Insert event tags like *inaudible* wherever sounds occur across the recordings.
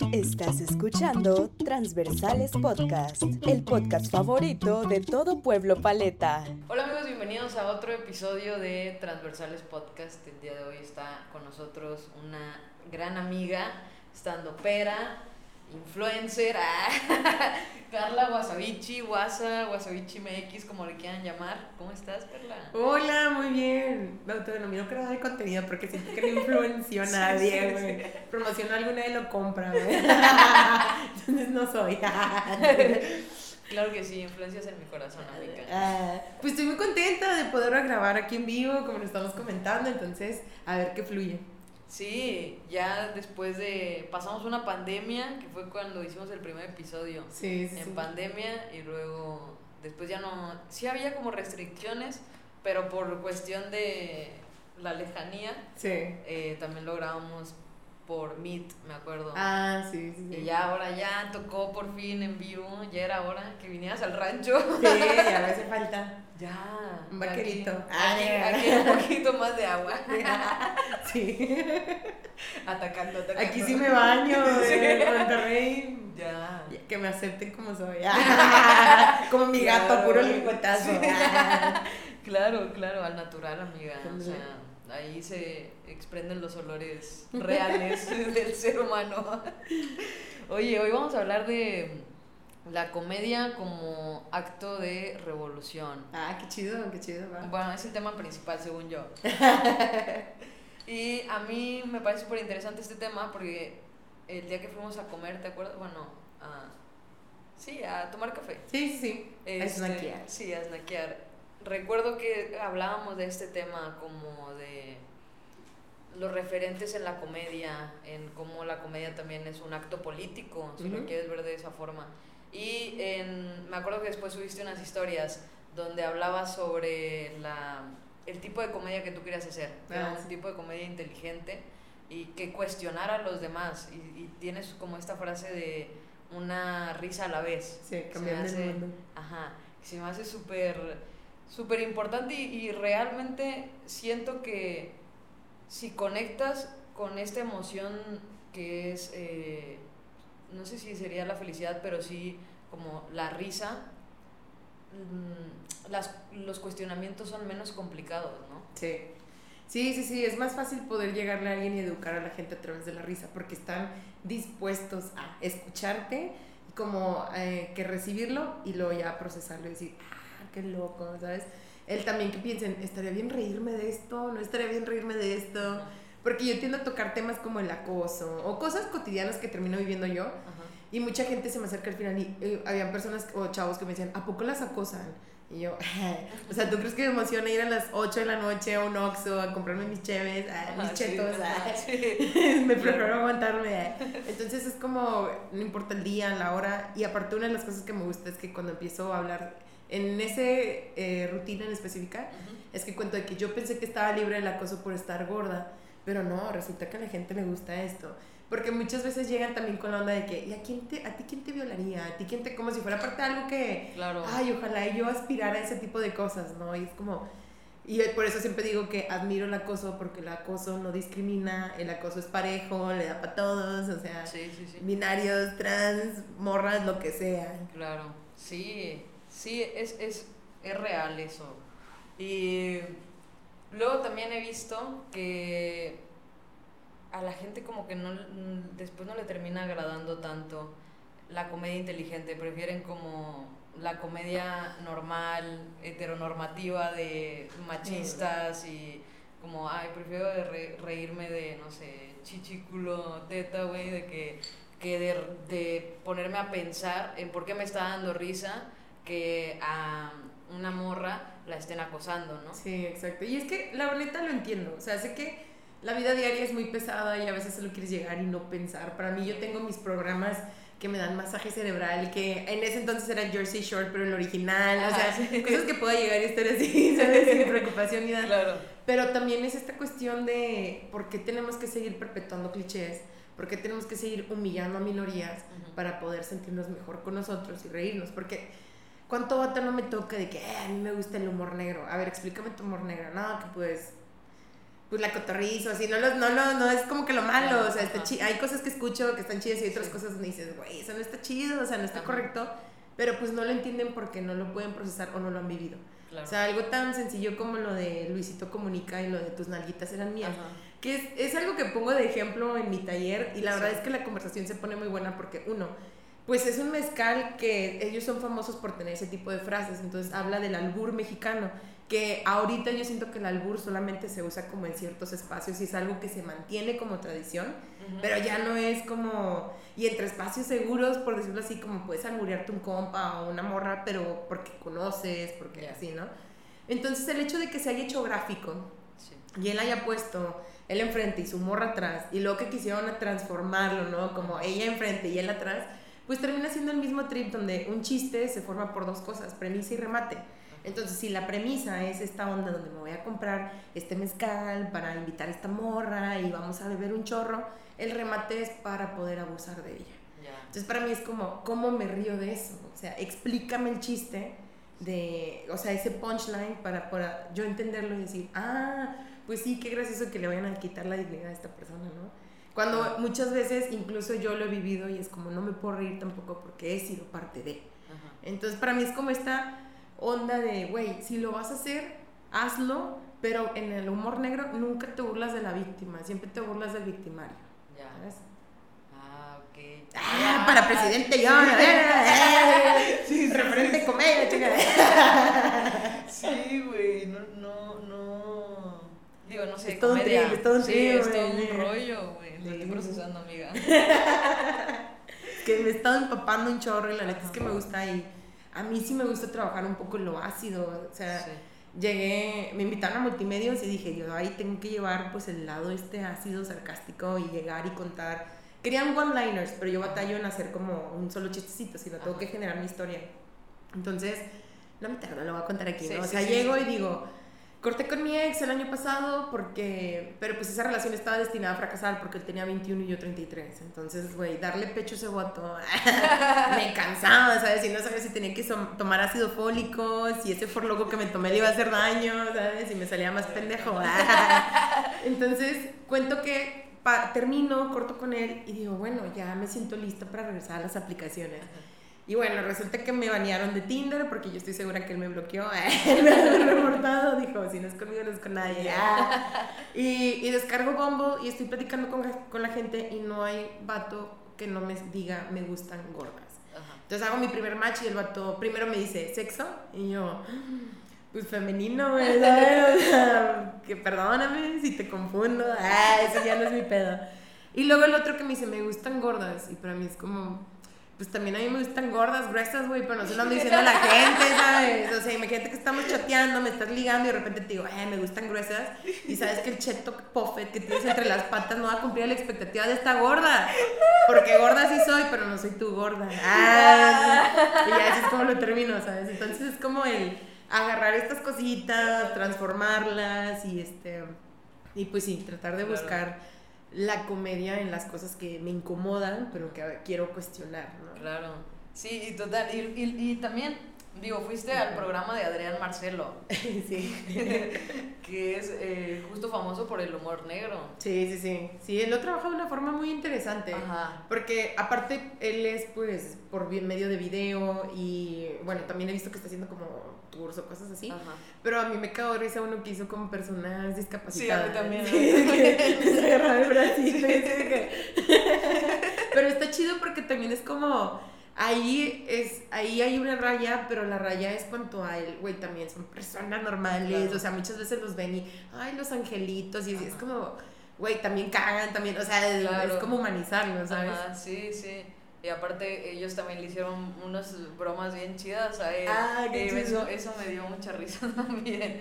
Estás escuchando Transversales Podcast, el podcast favorito de todo pueblo paleta. Hola amigos, bienvenidos a otro episodio de Transversales Podcast. El día de hoy está con nosotros una gran amiga, estando pera, influencer, ah, *laughs* Carla Wasabichi, Wasa, Wasabichi MX, como le quieran llamar. ¿Cómo estás, Perla? Hola, muy bien. Me autodenomino creadora de contenido porque siento que no influenció a *laughs* nadie, güey. Sí, Promociono algo y nadie lo compra, güey. *laughs* Entonces no soy. Claro que sí, influencias en mi corazón, amiga. Ah, pues estoy muy contenta de poder grabar aquí en vivo, como lo estamos comentando, entonces a ver qué fluye. Sí, ya después de. Pasamos una pandemia, que fue cuando hicimos el primer episodio. Sí, sí. En pandemia y luego. Después ya no. Sí había como restricciones, pero por cuestión de la lejanía. Sí. Eh, también lo grabamos por Meet, me acuerdo. Ah, sí, sí, Y ya ahora ya tocó por fin en vivo, ya era hora que vinieras al rancho. Sí, ya me hace falta. Ya. Un vaquerito. Aquí, aquí, aquí un poquito más de agua. *laughs* Sí. Atacando, atacando. Aquí sí me baño, *laughs* Sí. en Monterrey. Ya. Que me acepten como soy. *laughs* Como mi gato, Claro. puro lingüetazo. Sí. Claro, claro, al natural, amiga. O sea, ahí se exprenden los olores reales *laughs* del ser humano. Oye, hoy vamos a hablar de la comedia como acto de revolución. Ah, qué chido, qué chido, va. Bueno, es el tema principal, según yo. *laughs* y a mí me parece súper interesante este tema porque el día que fuimos a comer, ¿te acuerdas? Bueno, a, sí, a tomar café. Sí, sí, sí. A Este, snackear. Sí, a snackear. Recuerdo que hablábamos de este tema como los referentes en la comedia, en cómo la comedia también es un acto político, si lo Ujú. quieres ver de esa forma. Y en, me acuerdo que después subiste unas historias donde hablabas sobre la, el tipo de comedia que tú querías hacer, Ah, un tipo de comedia inteligente y que cuestionara a los demás. Y, y tienes como esta frase de una risa a la vez. Sí, cambiando hace- el mundo. Ajá, se me hace súper, súper importante y, y realmente siento que si conectas con esta emoción que es, eh, no sé si sería la felicidad, pero sí como la risa, mm, las, los cuestionamientos son menos complicados, ¿no? Sí. Sí, sí, sí, es más fácil poder llegarle a alguien y educar a la gente a través de la risa, porque están dispuestos a escucharte como eh, que recibirlo y luego ya procesarlo y decir, ah, qué loco, ¿sabes? Él también que piensen, ¿estaría bien reírme de esto? ¿No estaría bien reírme de esto? Porque yo tiendo a tocar temas como el acoso o cosas cotidianas que termino viviendo yo Ajá. y mucha gente se me acerca al final y eh, habían personas o chavos que me decían, ¿a poco las acosan? Y yo, *laughs* o sea, ¿tú crees que me emociona ir a las 8 de la noche a un Oxxo a comprarme mis cheves, ah, mis sí, chetos? ah? sí. *laughs* me prefiero aguantarme. *laughs* Entonces es como, no importa el día, la hora. Y aparte una de las cosas que me gusta es que cuando empiezo a hablar en ese eh, rutina en específica, Ujú. es que cuento de que yo pensé que estaba libre del acoso por estar gorda, pero no, resulta que a la gente le gusta esto. Porque muchas veces llegan también con la onda de que, ¿y a, quién te, a ti quién te violaría? ¿A ti quién te...? Como si fuera parte de algo que, Claro. ay, ojalá yo aspirara a ese tipo de cosas, ¿no? Y es como... Y por eso siempre digo que admiro el acoso, porque el acoso no discrimina, el acoso es parejo, le da para todos, o sea, Sí, sí, sí. binarios, trans, morras, lo que sea. Claro, sí, sí, es, es, es real eso. Y luego también he visto que a la gente como que no, después no le termina agradando tanto la comedia inteligente, prefieren como la comedia normal, heteronormativa de machistas y como, ay, prefiero re- reírme de, no sé, chichiculo, teta, güey, de que, que de, de ponerme a pensar en por qué me está dando risa que a una morra la estén acosando, ¿no? Sí, exacto. Y es que la neta lo entiendo. O sea, sé que la vida diaria es muy pesada y a veces solo quieres llegar y no pensar. Para mí yo tengo mis programas que me dan masaje cerebral, que en ese entonces era Jersey Shore, pero el original. O sea, Ajá, sí. cosas que pueda llegar y estar así, *laughs* ¿sabes? Sin preocupación ni nada. Claro. Pero también es esta cuestión de por qué tenemos que seguir perpetuando clichés, por qué tenemos que seguir humillando a minorías Ujú. para poder sentirnos mejor con nosotros y reírnos. Porque ¿cuánto bata no me toca de que "Eh, a mí me gusta el humor negro? A ver, explícame tu humor negro. No, que pues pues la cotorrizo, así, no, lo, no, no, no es como que lo malo, o sea, está chi- hay cosas que escucho que están chidas y otras Sí. cosas donde dices, güey, eso no está chido, o sea, no está Ajá. correcto, pero pues no lo entienden porque no lo pueden procesar o no lo han vivido. Claro. O sea, algo tan sencillo como lo de Luisito Comunica y lo de tus nalguitas eran mías. Ajá. Que es, es algo que pongo de ejemplo en mi taller y la Sí. verdad es que la conversación se pone muy buena porque uno, pues es un mezcal que ellos son famosos por tener ese tipo de frases, entonces habla del albur mexicano, que ahorita yo siento que el albur solamente se usa como en ciertos espacios y es algo que se mantiene como tradición, pero ya no es como, y entre espacios seguros, por decirlo así, como puedes alburearte un compa o una morra, pero porque conoces, porque así, ¿no? Entonces el hecho de que se haya hecho gráfico, Sí. y él haya puesto él enfrente y su morra atrás y luego que quisieron transformarlo, ¿no? Como ella enfrente y él atrás, pues termina siendo el mismo trip donde un chiste se forma por dos cosas, premisa y remate. Entonces, si la premisa es esta onda donde me voy a comprar este mezcal para invitar a esta morra y vamos a beber un chorro, el remate es para poder abusar de ella. Entonces para mí es como, ¿cómo me río de eso? O sea, explícame el chiste de, o sea, ese punchline para, para yo entenderlo y decir, ah, pues sí, qué gracioso que le vayan a quitar la dignidad a esta persona, ¿no? Cuando muchas veces incluso yo lo he vivido y es como, no me puedo reír tampoco porque he sido parte de. Ajá. Entonces para mí es como esta onda de, güey, si lo vas a hacer, hazlo, pero en el humor negro nunca te burlas de la víctima, siempre te burlas del victimario. Ya. ¿sabes? Ah, ok. Ah, para presidente yo. *laughs* Sí, sí, Referente sí. comedia, chica. Sí, güey, no, no, no. Digo, no sé, Es todo un trip, es todo un sí, trip, es todo un rollo, güey. Lo estoy procesando, amiga. *laughs* Que me he estado empapando un chorro y la neta es que Ajá. me gusta y a mí sí me gusta trabajar un poco en lo ácido. O sea, Sí. llegué, me invitaron a multimedios y dije, yo ahí tengo que llevar pues el lado este ácido sarcástico y llegar y contar. Querían one-liners, pero yo batallo en hacer como un solo chistecito, si no tengo Ajá. que generar mi historia. Entonces, no me tardo, lo voy a contar aquí, Sí, ¿no? O sea, sí, llego y digo, corté con mi ex el año pasado porque, pero pues esa relación estaba destinada a fracasar porque él tenía 21 y yo 33. Entonces, güey, darle pecho a ese voto *laughs* me cansaba, ¿sabes? Y no sabía si tenía que tomar ácido fólico, si ese forloco que me tomé le iba a hacer daño, ¿sabes? Y me salía más pendejo. *laughs* Entonces, cuento que termino, corto con él y digo, bueno, ya me siento lista para regresar a las aplicaciones. Y bueno, resulta que me banearon de Tinder porque yo estoy segura que él me bloqueó. *laughs* Él me había reportado. Dijo, si no es conmigo, no es con nadie. Ah. *laughs* Y, y descargo Bumble y estoy platicando con, con la gente y no hay vato que no me diga me gustan gordas. Entonces hago mi primer match y el vato primero me dice, ¿sexo? Y yo, pues femenino, güey, ¿sabes? *laughs* O sea, que perdóname si te confundo. Ah, eso ya no es mi pedo. Y luego el otro que me dice, me gustan gordas. Y para mí es como, pues también a mí me gustan gordas, gruesas, güey, pero no se lo ando diciendo a la *laughs* gente, ¿sabes? O sea, imagínate que estamos chateando, me estás ligando y de repente te digo, eh, me gustan gruesas. Y sabes que el cheto puffet que tienes entre las patas no va a cumplir la expectativa de esta gorda. Porque gorda sí soy, pero no soy tu gorda. Ah, y ya así es como lo termino, ¿sabes? Entonces es como el agarrar estas cositas, transformarlas y este y pues sí, tratar de Claro. buscar la comedia en las cosas que me incomodan, pero que quiero cuestionar, ¿no? Claro. Sí, y total. Y, y, y también, digo, fuiste al programa de Adrián Marcelo, *laughs* sí. *laughs* que es eh, justo famoso por el humor negro. Sí, sí, sí. Sí, él lo trabaja de una forma muy interesante. Ajá. Porque aparte él es pues por medio de video y bueno, también he visto que está haciendo como tours o cosas así. Ajá. Pero a mí me cago de risa uno que hizo con personas discapacitadas. Sí, a mí también. *laughs* Se el bracito Pero está chido porque también es como ahí es ahí hay una raya, pero la raya es cuanto a él, güey, también son personas normales, Claro. o sea, muchas veces los ven y ay, los angelitos y así, es Ajá. como güey, también cagan, también, o sea, es- Claro. es como humanizarlos, ¿sabes? Ajá, sí, sí. Y aparte ellos también le hicieron unas bromas bien chidas a él. Ah, qué Eh, eso, eso me dio mucha risa *laughs* también.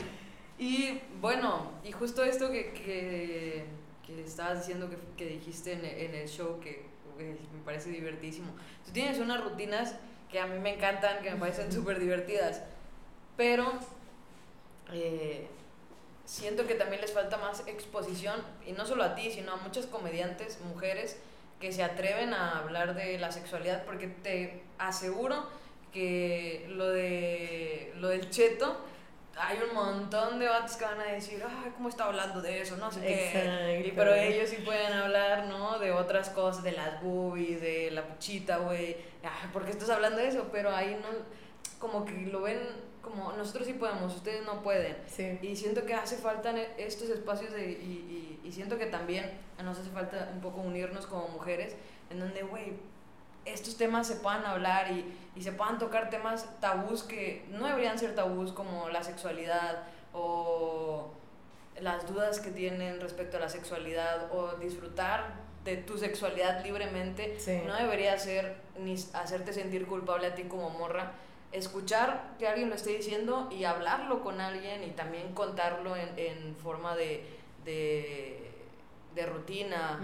Y bueno, y justo esto que, que, que estabas diciendo que, que dijiste en, en el show que me parece divertísimo. Tú tienes unas rutinas que a mí me encantan, que me parecen súper divertidas, pero eh, siento que también les falta más exposición, y no solo a ti, sino a muchas comediantes, mujeres, que se atreven a hablar de la sexualidad, porque te aseguro que lo, de, lo del cheto hay un montón de vatos que van a decir, ay, ¿cómo está hablando de eso? No sé qué. Y, pero ellos sí pueden hablar, ¿no? De otras cosas, de las boobies, de la puchita, güey. Ay, ¿por qué estás hablando de eso? Pero ahí no, como que lo ven como nosotros sí podemos, ustedes no pueden. Sí. Y siento que hace falta estos espacios de, y, y, y siento que también nos hace falta un poco unirnos como mujeres, en donde, güey, estos temas se puedan hablar y, y, se puedan tocar temas tabús que no deberían ser tabús como la sexualidad o las dudas que tienen respecto a la sexualidad o disfrutar de tu sexualidad libremente Sí. no debería ser ni hacerte sentir culpable a ti como morra escuchar que alguien lo esté diciendo y hablarlo con alguien y también contarlo en, en forma de, de, de rutina.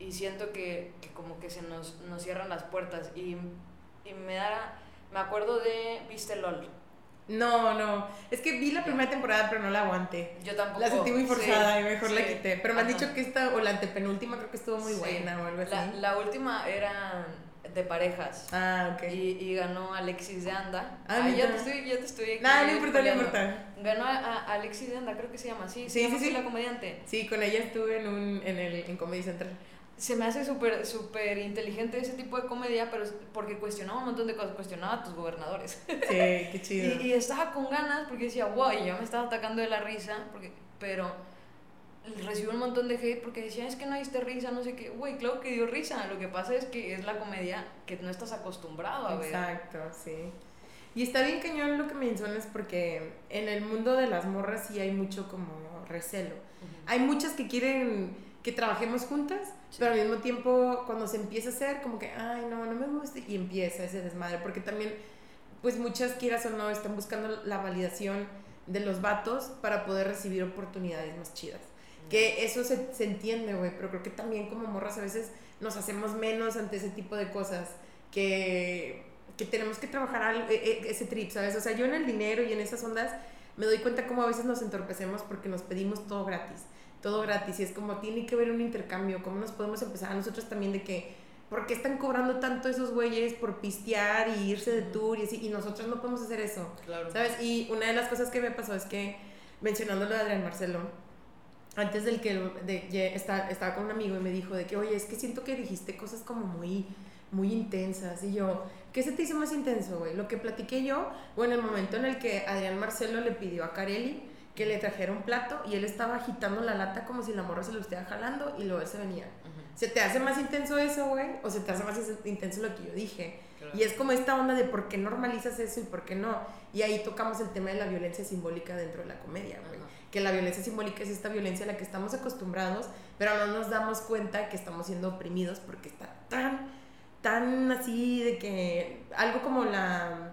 Y siento que, que como que se nos, nos cierran las puertas y, y me da me acuerdo de viste LOL No, no. Es que vi la primera temporada, pero no la aguanté. yo tampoco La sentí muy sí, forzada y mejor la quité. Pero me han Ajá. dicho que esta, o la antepenúltima, creo que estuvo muy Sí. buena o algo así. la, la última era de parejas Ah, ok. y, y ganó Alexis de Anda Ah, Ay, ya te estoy ya te estoy no importa, no importa. ganó a, a Alexis de Anda creo que se llama así Sí, sí, sí. la comediante Sí, con ella estuve en, un, en, el, en Comedy Central. Se me hace súper súper inteligente ese tipo de comedia, pero porque cuestionaba un montón de cosas, cuestionaba a tus gobernadores. Sí, qué *laughs* chido. y estaba con ganas porque decía, wow, y yo me estaba atacando de la risa, porque, pero recibió un montón de hate porque decía, es que no diste risa, no sé qué. Güey, claro que dio risa, lo que pasa es que es la comedia que no estás acostumbrado a ver. Exacto, sí. Y está bien cañón lo que mencionas porque en el mundo de las morras sí hay mucho como recelo. Hay muchas que quieren que trabajemos juntas, Sí. pero al mismo tiempo cuando se empieza a hacer como que, ay, no, no me gusta y empieza ese desmadre, porque también, pues muchas quieras o no, están buscando la validación de los vatos para poder recibir oportunidades más chidas. Que eso se, se entiende, güey, pero creo que también como morras a veces nos hacemos menos ante ese tipo de cosas que, que tenemos que trabajar al- e- e- ese trip, ¿sabes? O sea, yo en el dinero y en esas ondas me doy cuenta cómo a veces nos entorpecemos porque nos pedimos todo gratis, todo gratis, y es como tiene que haber un intercambio, cómo nos podemos empezar a nosotros también de que, ¿por qué están cobrando tanto esos güeyes por pistear y irse de tour y así? Y nosotros no podemos hacer eso. Claro. ¿Sabes? Y una de las cosas que me pasó es que, mencionando lo de Adrián Marcelo, antes del que de, ye- está- estaba con un amigo y me dijo de que, oye, es que siento que dijiste cosas como muy, muy intensas. Y yo, ¿qué se te hizo más intenso, güey? Lo que platiqué yo, o en el momento en el que Adrián Marcelo le pidió a Carelli que le trajera un plato y él estaba agitando la lata como si la morra se lo estuviera jalando y luego él se venía. ¿Se te hace más intenso eso, güey? ¿O se te hace más intenso lo que yo dije? claro. Y es como esta onda de por qué normalizas eso y por qué no. Y ahí tocamos el tema de la violencia simbólica dentro de la comedia, güey. Que la violencia simbólica es esta violencia a la que estamos acostumbrados, pero no nos damos cuenta que estamos siendo oprimidos porque está tan, tan así de que algo como la,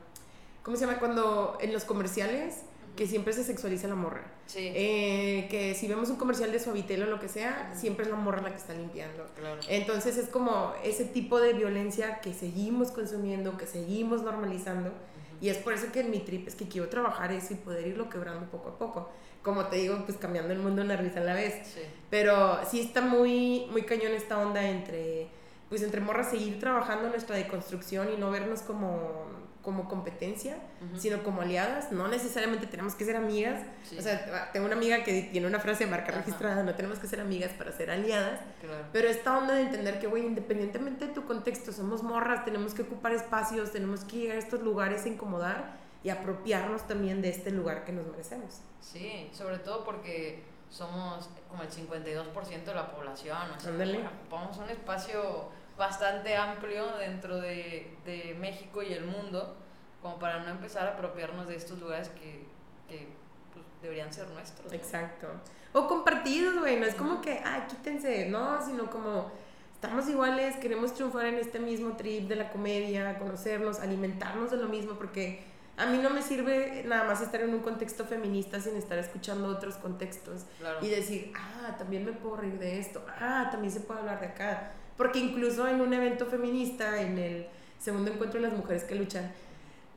¿cómo se llama? Cuando en los comerciales que siempre se sexualiza la morra. Sí, Eh, que si vemos un comercial de Suavitel o lo que sea, siempre es la morra la que está limpiando. claro. Entonces es como ese tipo de violencia que seguimos consumiendo, que seguimos normalizando. Y es por eso que en mi trip es que quiero trabajar eso y poder irlo quebrando poco a poco. Como te digo, pues cambiando el mundo una risa a la vez. Sí. Pero sí está muy, muy cañón esta onda entre, pues entre morras seguir trabajando nuestra deconstrucción y no vernos como, como competencia, Ujú. sino como aliadas. No necesariamente tenemos que ser amigas. Sí. O sea, tengo una amiga que tiene una frase de marca Ajá. registrada, no tenemos que ser amigas para ser aliadas. Claro. Pero esta onda de entender que, güey, independientemente de tu contexto, somos morras, tenemos que ocupar espacios, tenemos que llegar a estos lugares a incomodar y apropiarnos también de este lugar que nos merecemos. Sí, sobre todo porque somos como el 52% de la población. O sea, ocupamos un espacio bastante amplio dentro de, de México y el mundo como para no empezar a apropiarnos de estos lugares que, que pues, deberían ser nuestros. ¿no? Exacto. O compartidos, güey, no es como que, ah, quítense, no, sino como estamos iguales, queremos triunfar en este mismo trip de la comedia, conocernos, alimentarnos de lo mismo, porque a mí no me sirve nada más estar en un contexto feminista sin estar escuchando otros contextos. Claro. y decir, ah, también me puedo reír de esto, ah, también se puede hablar de acá. Porque incluso en un evento feminista, en el segundo encuentro de las mujeres que luchan,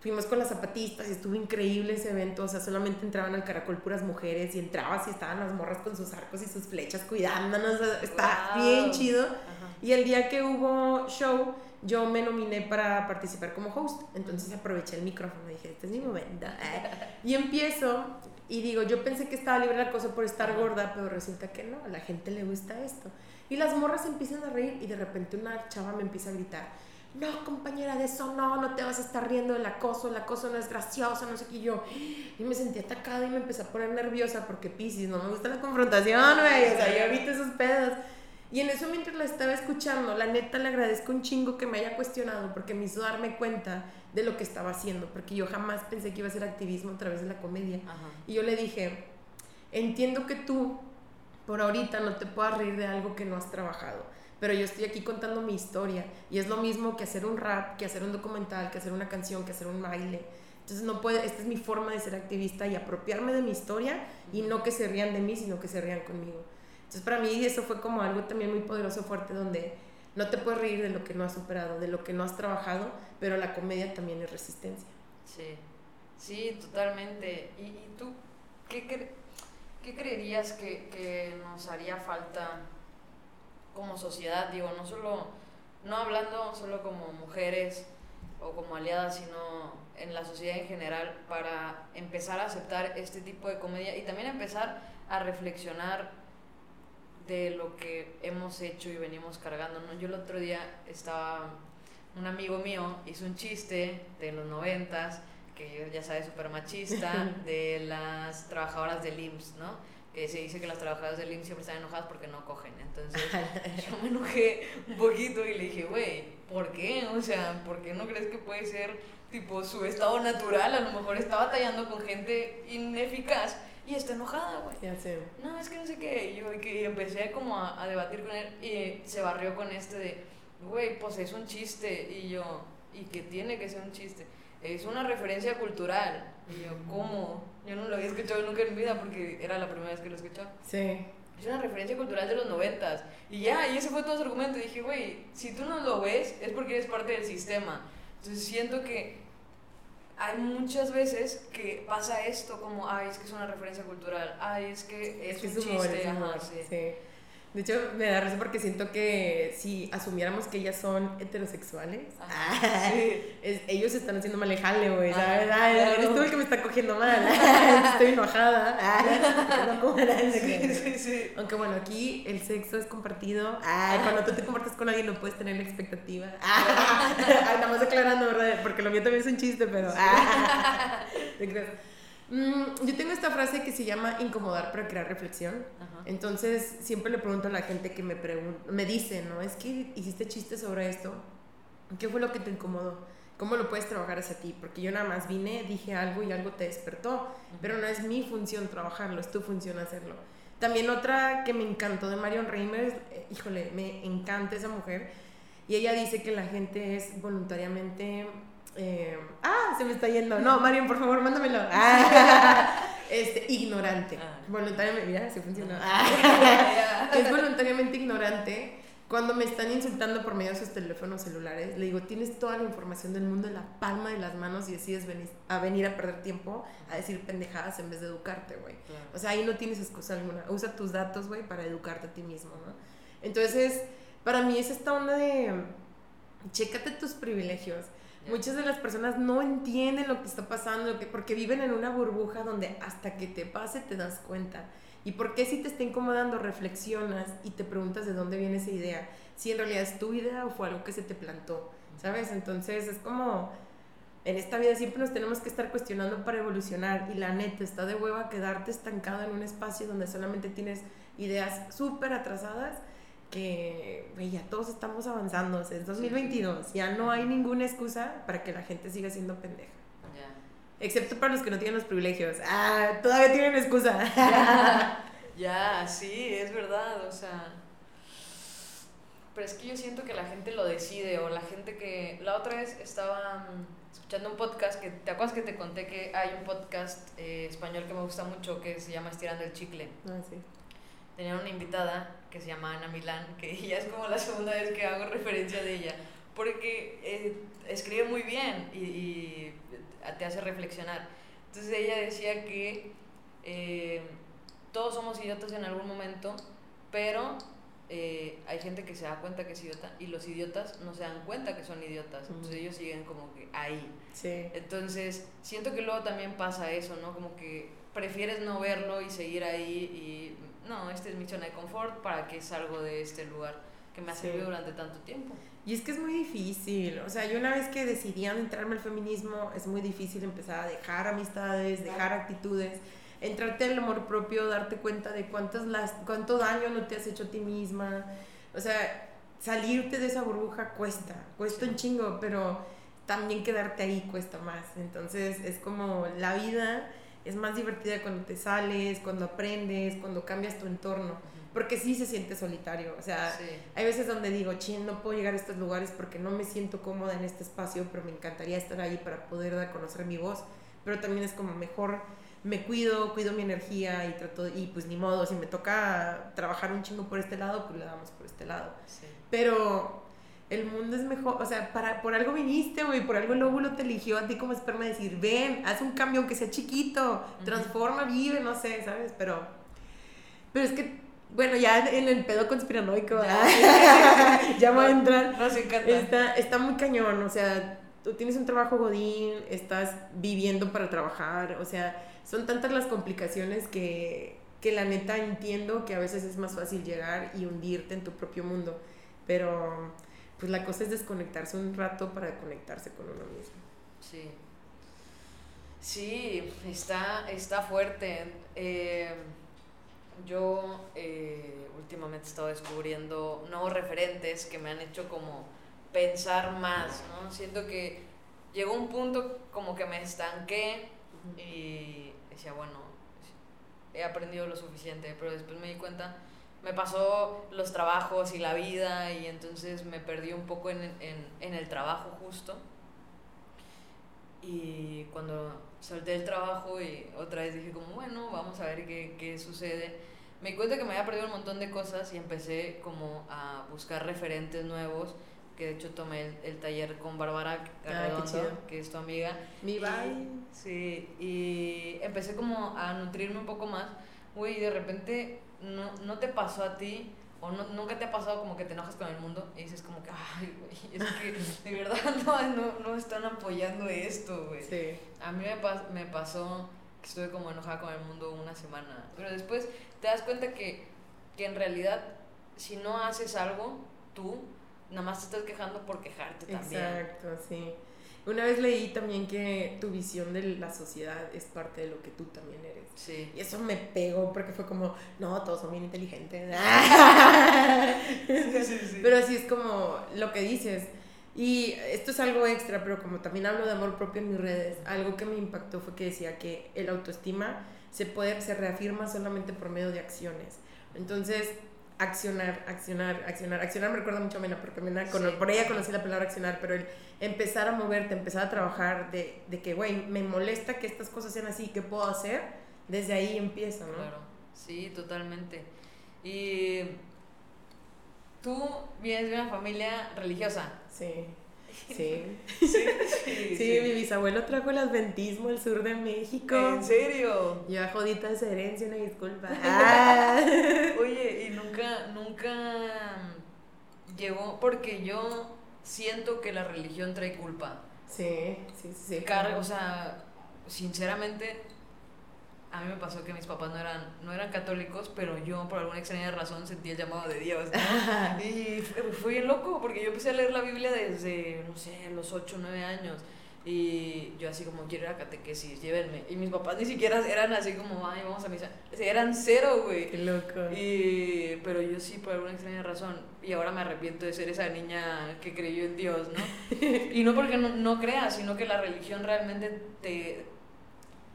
fuimos con las zapatistas y estuvo increíble ese evento, o sea, solamente entraban al caracol puras mujeres y entrabas y estaban las morras con sus arcos y sus flechas cuidándonos, está Wow. bien chido. Ajá. Y el día que hubo show, yo me nominé para participar como host. Entonces aproveché el micrófono y dije, este es mi momento. y empiezo y digo, yo pensé que estaba libre la cosa por estar gorda, pero resulta que no, a la gente le gusta esto. Y las morras empiezan a reír y de repente una chava me empieza a gritar, no, compañera, de eso no, no te vas a estar riendo del acoso, el acoso no es gracioso, no sé qué. Y yo, y me sentí atacada y me empecé a poner nerviosa porque Pisces, no me gusta la confrontación, güey, o sea, yo evito esos pedos. Y en eso mientras la estaba escuchando, la neta le agradezco un chingo que me haya cuestionado porque me hizo darme cuenta de lo que estaba haciendo, porque yo jamás pensé que iba a ser activismo a través de la comedia. Y yo le dije, entiendo que tú por ahorita no te puedas reír de algo que no has trabajado pero yo estoy aquí contando mi historia y es lo mismo que hacer un rap, que hacer un documental, que hacer una canción, que hacer un baile. Entonces no puede, esta es mi forma de ser activista y apropiarme de mi historia y no que se rían de mí, sino que se rían conmigo. Entonces para mí eso fue como algo también muy poderoso, fuerte, donde no te puedes reír de lo que no has superado, de lo que no has trabajado, pero la comedia también es resistencia. Sí, sí, totalmente. ¿Y, tú qué, qué creerías que, que nos haría falta? como sociedad, digo, no solo, no hablando solo como mujeres o como aliadas, sino en la sociedad en general, para empezar a aceptar este tipo de comedia y también empezar a reflexionar de lo que hemos hecho y venimos cargando. Yo el otro día estaba, un amigo mío hizo un chiste de los noventas, que ya sabes, súper machista, *laughs* de las trabajadoras del IMSS, ¿no? que se dice que las trabajadoras del IMSS siempre están enojadas porque no cogen. Entonces *laughs* yo me enojé un poquito y le dije, güey, ¿por qué? O sea, ¿por qué no crees que puede ser tipo su estado natural? A lo mejor está batallando con gente ineficaz y está enojada, güey. Ya sé. No, es que no sé qué. Y yo que empecé como a, a debatir con él y se barrió con este de, güey, pues es un chiste. Y yo, ¿y que tiene que ser un chiste? Es una referencia cultural. Y yo, ¿cómo? Yo no lo había escuchado nunca en mi vida porque era la primera vez que lo escuché. Sí. Es una referencia cultural de los noventas. Y ya, y ese fue todo su argumento. Y dije, güey, si tú no lo ves es porque eres parte del sistema. Entonces siento que hay muchas veces que pasa esto como, ay, es que es una referencia cultural, ay, es que es, un chiste. Ajá, sí. De hecho, me da risa porque siento que si asumiéramos que ellas son heterosexuales, ah, *laughs* ellos están haciendo mal jale, güey, ¿sabes? eres tú el que me está cogiendo mal, *laughs* estoy enojada. *laughs* sí, sí, Aunque bueno, aquí el sexo es compartido. cuando tú te compartes con alguien no puedes tener la expectativa. Estamos aclarando, ¿verdad? Porque lo mío también es un chiste, pero... Mm, yo tengo esta frase que se llama incomodar para crear reflexión. Entonces, siempre le pregunto a la gente que me, me dice, ¿no? Es que hiciste chistes sobre esto. ¿Qué fue lo que te incomodó? ¿Cómo lo puedes trabajar hacia ti? Porque yo nada más vine, dije algo y algo te despertó. Pero no es mi función trabajarlo, es tu función hacerlo. También otra que me encantó de Marion Reimers, eh, híjole, me encanta esa mujer. Y ella dice que la gente es voluntariamente eh, ah, se me está yendo. No, Marion, por favor, mándamelo. *laughs* este, ignorante. Ah. Voluntariamente, mira, se funciona. *laughs* Ah. *laughs* es voluntariamente ignorante. Cuando me están insultando por medio de sus teléfonos celulares, le digo, tienes toda la información del mundo en la palma de las manos y decides venir a, venir a perder tiempo a decir pendejadas en vez de educarte, güey. O sea, ahí no tienes excusa alguna. Usa tus datos, güey, para educarte a ti mismo, ¿no? Entonces, para mí es esta onda de, chécate tus privilegios Muchas de las personas no entienden lo que está pasando porque viven en una burbuja donde hasta que te pase te das cuenta. ¿Y por qué si te está incomodando reflexionas y te preguntas de dónde viene esa idea? Si en realidad es tu idea o fue algo que se te plantó, ¿sabes? Entonces es como en esta vida siempre nos tenemos que estar cuestionando para evolucionar y la neta está de hueva quedarte estancado en un espacio donde solamente tienes ideas súper atrasadas que ya todos estamos avanzando, es 2022, ya no hay ninguna excusa para que la gente siga siendo pendeja. Excepto para los que no tienen los privilegios. Ah, todavía tienen excusa. *laughs* Ya, sí, es verdad, o sea... Pero es que yo siento que la gente lo decide, o la gente que... La otra vez estaba mm, escuchando un podcast, que ¿te acuerdas que te conté que hay un podcast eh, español que me gusta mucho que se llama Estirando el Chicle? Ah, sí tenía una invitada que se llama Ana Milán, que *laughs* ella es como la segunda vez que hago referencia de ella, porque eh, escribe muy bien y, te hace reflexionar. Entonces ella decía que eh, todos somos idiotas en algún momento, pero eh, hay gente que se da cuenta que es idiota y los idiotas no se dan cuenta que son idiotas. Entonces ellos siguen como que ahí. Sí. Entonces siento que luego también pasa eso, ¿no? Como que prefieres no verlo y seguir ahí y no, esta es mi zona de confort, ¿para que salgo de este lugar que me ha servido durante tanto tiempo? Y es que es muy difícil, o sea, yo una vez que decidí entrarme al feminismo, es muy difícil empezar a dejar amistades, dejar actitudes, entrarte al amor propio, darte cuenta de cuántos, las, cuánto daño no te has hecho a ti misma, o sea, salirte de esa burbuja cuesta, cuesta un chingo, pero también quedarte ahí cuesta más, entonces es como la vida es más divertida cuando te sales, cuando aprendes, cuando cambias tu entorno. Porque sí se siente solitario. O sea, hay veces donde digo, ching, no puedo llegar a estos lugares porque no me siento cómoda en este espacio, pero me encantaría estar ahí para poder dar a conocer mi voz. Pero también es como mejor me cuido, cuido mi energía y trato, y pues ni modo, si me toca trabajar un chingo por este lado, pues le damos por este lado. Pero el mundo es mejor, o sea, para, por algo viniste, güey, por algo el óvulo te eligió a ti como esperma decir, ven, haz un cambio aunque sea chiquito, transforma, vive, no sé, ¿sabes? Pero, pero es que, bueno, ya en el pedo conspiranoico, ya, voy *laughs* a entrar. *laughs* Nos encanta. Está, está muy cañón, o sea, tú tienes un trabajo godín, estás viviendo para trabajar, o sea, son tantas las complicaciones que, que la neta entiendo que a veces es más fácil llegar y hundirte en tu propio mundo, pero pues la cosa es desconectarse un rato para conectarse con uno mismo. Sí. Sí, está, está fuerte. Eh, yo eh, últimamente he estado descubriendo nuevos referentes que me han hecho como pensar más, ¿no? Siento que llegó un punto como que me estanqué y decía, bueno, he aprendido lo suficiente, pero después me di cuenta me pasó los trabajos y la vida y entonces me perdí un poco en, en, en el trabajo justo. Y cuando solté el trabajo y otra vez dije como, bueno, vamos a ver qué, qué sucede, me di cuenta que me había perdido un montón de cosas y empecé como a buscar referentes nuevos, que de hecho tomé el, el taller con Bárbara ah, que es tu amiga. Mi y, Sí, y empecé como a nutrirme un poco más, güey, de repente no, no te pasó a ti o no, nunca te ha pasado como que te enojas con el mundo y dices como que, ay, güey, *laughs* es que de verdad *laughs* no, no, están apoyando esto, güey. Sí. A mí me, me pasó que estuve como enojada con el mundo una semana, pero después te das cuenta que, que en realidad si no haces algo, tú nada más te estás quejando por quejarte también. Exacto, sí. Una vez leí también que tu visión de la sociedad es parte de lo que tú también eres. Sí. Y eso me pegó porque fue como, no, todos son bien inteligentes. *laughs* sí, sí, Pero así es como lo que dices. Y esto es algo extra, pero como también hablo de amor propio en mis redes, algo que me impactó fue que decía que el autoestima se puede, se reafirma solamente por medio de acciones. Entonces, accionar, accionar, accionar. Accionar me recuerda mucho a Mena, porque Mena, por ella conocí la palabra accionar, pero el empezar a moverte, empezar a trabajar de, de que, güey, me molesta que estas cosas sean así, ¿qué puedo hacer? Desde ahí empieza, ¿no? Claro, sí, totalmente. Y tú vienes de una familia religiosa. *laughs* Sí. Sí. sí, sí, mi bisabuelo trajo el adventismo al sur de México. ¿En serio? Yo jodita esa herencia, una disculpa. *laughs* Ah. Oye, y nunca, nunca llegó, porque yo siento que la religión trae culpa. Sí, sí, sí. Carga, o sea, sinceramente, a mí me pasó que mis papás no eran, no eran católicos, pero yo por alguna extraña razón sentí el llamado de Dios. *laughs* y fui bien loco porque yo empecé a leer la Biblia desde, no sé, los 8 o 9 años. Y yo así como, quiero ir a catequesis, llévenme. Y mis papás ni siquiera eran así como, ay, vamos a misa. Eran cero, güey. Qué loco. Y, pero yo sí, por alguna extraña razón. Y ahora me arrepiento de ser esa niña que creyó en Dios, ¿no? *laughs* y no porque no, no creas, sino que la religión realmente te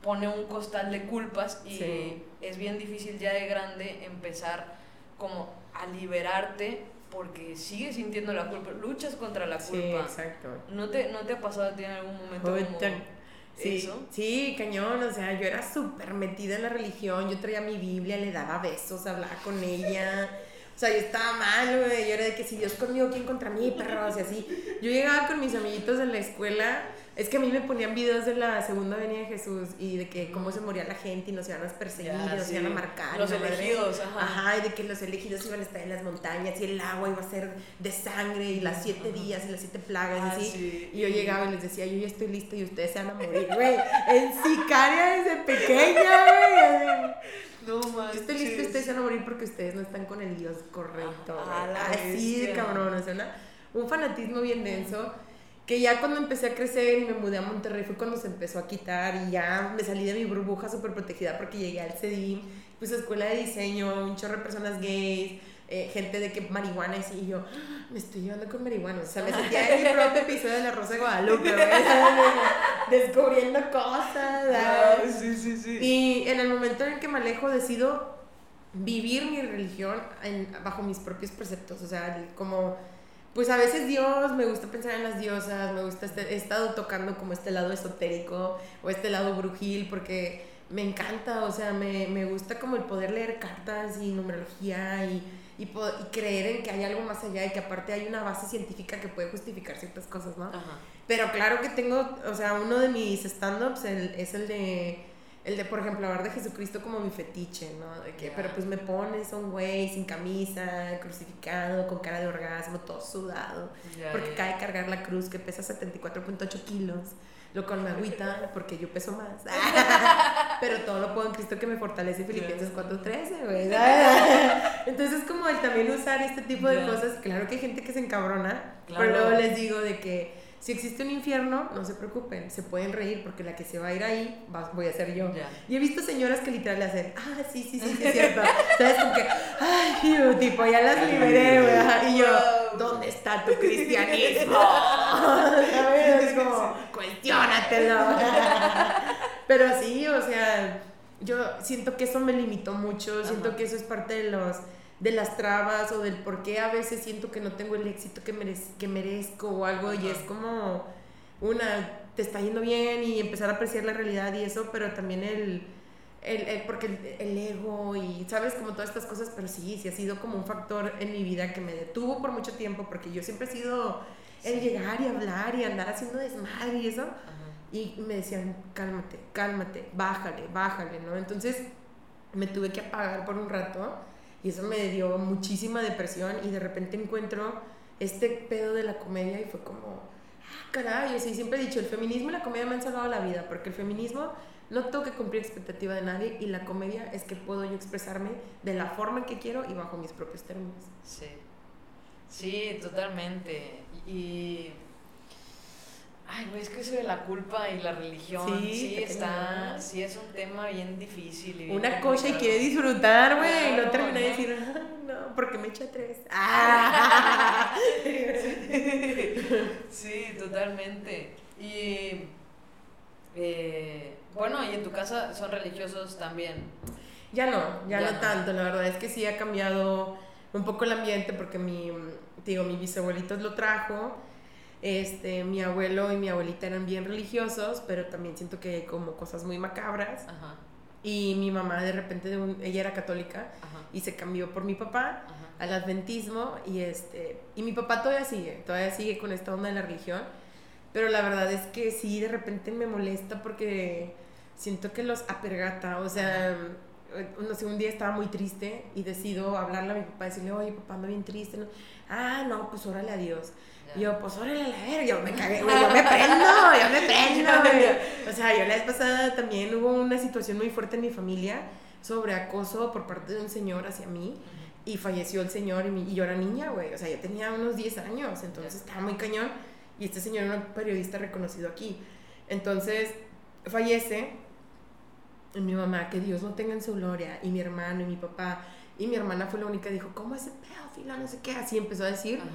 pone un costal de culpas y es bien difícil ya de grande empezar como a liberarte porque sigues sintiendo la culpa, luchas contra la culpa. Sí, exacto. ¿No te, no te ha pasado a ti en algún momento como sí, eso? Sí, cañón, o sea, yo era súper metida en la religión, yo traía mi Biblia, le daba besos, hablaba con ella. O sea, yo estaba mal, güey. Yo era de que si Dios conmigo, ¿quién contra mí, perros? Y así. Yo llegaba con mis amiguitos de la escuela. Es que a mí me ponían videos de la segunda venida de Jesús y de que cómo se moría la gente y nos iban a perseguir, Ya, nos sí. iban a marcar. Los madre. elegidos, ajá. Ajá, y de que los elegidos iban a estar en las montañas y el agua iba a ser de sangre y las siete Ajá. días y las siete plagas Ah, y así. sí. Y yo llegaba y les decía, yo ya estoy lista y ustedes se van a morir, güey. En sicaria desde pequeña, güey. No Yo manches. estoy lista y ustedes se van a morir porque ustedes no están con el Dios correcto. Güey. Así de bestia. cabrón, o sea, una- un fanatismo bien denso. Que ya cuando empecé a crecer y me mudé a Monterrey fue cuando se empezó a quitar y ya me salí de mi burbuja súper protegida porque llegué al CEDIM, pues escuela de diseño, un chorro de personas gays, eh, gente de que marihuana y y yo "Ah, me estoy llevando con marihuana, o sea, me sentía en mi propio episodio de La Rosa de Guadalupe, descubriendo cosas, Ah, sí, sí, sí. Y en el momento en que me alejo decido vivir mi religión en- bajo mis propios preceptos, o sea, el- como, pues a veces Dios, me gusta pensar en las diosas, me gusta, este- he estado tocando como este lado esotérico o este lado brujil porque me encanta, o sea, me, me gusta como el poder leer cartas y numerología y, y, y creer en que hay algo más allá y que aparte hay una base científica que puede justificar ciertas cosas, ¿no? Ajá. Pero claro que tengo, o sea, uno de mis stand-ups es el de, el de, por ejemplo, hablar de Jesucristo como mi fetiche, ¿no? De que, pero pues me pones un güey sin camisa, crucificado, con cara de orgasmo, todo sudado, porque de cargar la cruz que pesa 74.8 kilos, lo con mi agüita, *laughs* porque yo peso más. *laughs* pero todo lo puedo en Cristo que me fortalece, Filipenses 4.13, güey. *laughs* Entonces, como el también usar este tipo de cosas, claro que hay gente que se encabrona, Claro. pero luego les digo de que si existe un infierno, no se preocupen, se pueden reír porque la que se va a ir ahí va- voy a ser yo. Y he visto señoras que literal le hacen, ah, sí, sí, sí, sí, es cierto. *laughs* ¿Sabes? Como que, ay, tipo, ya las liberé, güey. Y yo. ¿dónde está tu cristianismo? *laughs* *laughs* ¿Sabes? Es como, cuestiónatelo. Pero sí, o sea, yo siento que eso me limitó mucho, siento Ajá. que eso es parte de los de las trabas o del por qué a veces siento que no tengo el éxito que, merez- que merezco o algo y es como una, te está yendo bien y empezar a apreciar la realidad y eso, pero también el, el, el- porque el, el ego y sabes como todas estas cosas, pero sí, sí ha sido como un factor en mi vida que me detuvo por mucho tiempo porque yo siempre he sido el Sí. llegar y hablar y andar haciendo desmadre y eso. Ajá. Y me decían, cálmate, cálmate, bájale, bájale, ¿no? Entonces me tuve que apagar por un rato y eso me dio muchísima depresión y de repente encuentro este pedo de la comedia y fue como, ah, caray, sí, siempre he dicho, el feminismo y la comedia me han salvado la vida, porque el feminismo no tengo que cumplir expectativa de nadie y la comedia es que puedo yo expresarme de la forma que quiero y bajo mis propios términos. Sí. Sí, totalmente. Y. Ay, güey, es que eso de la culpa y la religión. Sí, Sí, está. Sí, es un tema bien difícil. Y bien Una cosa y quiere disfrutar, güey, y no termina de decir, "Ay, no, porque me echa tres. *laughs* Ah. Sí, totalmente. Y. eh, bueno, y en tu casa son religiosos también. Ya no, ya, Ya no no. tanto, la verdad es que sí ha cambiado un poco el ambiente porque mi, digo, mi bisabuelito lo trajo, este, mi abuelo y mi abuelita eran bien religiosos, pero también siento que hay como cosas muy macabras Ajá, y mi mamá de repente, de un- ella era católica ajá, y se cambió por mi papá ajá. al adventismo y este y mi papá todavía sigue, todavía sigue con esta onda de la religión, pero la verdad es que sí de repente me molesta porque siento que los apergata, o sea, no sé, un día estaba muy triste y decido hablarle a mi papá, decirle, oye papá, ando bien triste, ¿no? ah, no, pues órale a Dios. Y yo, pues órale a la verga, yo me cagué, güey, yo me *laughs* prendo, yo me *laughs* prendo, güey. O sea, yo la vez pasada también hubo una situación muy fuerte en mi familia sobre acoso por parte de un señor hacia mí y falleció el señor y, mi- y yo era niña, güey, o sea, yo tenía unos 10 años, entonces estaba muy cañón y este señor era un periodista reconocido aquí. Entonces, fallece y mi mamá, que Dios no tenga en su gloria, y mi hermano y mi papá, y mi hermana fue la única que dijo, ¿cómo ese pedófilo? No sé qué, así empezó a decir. Ajá.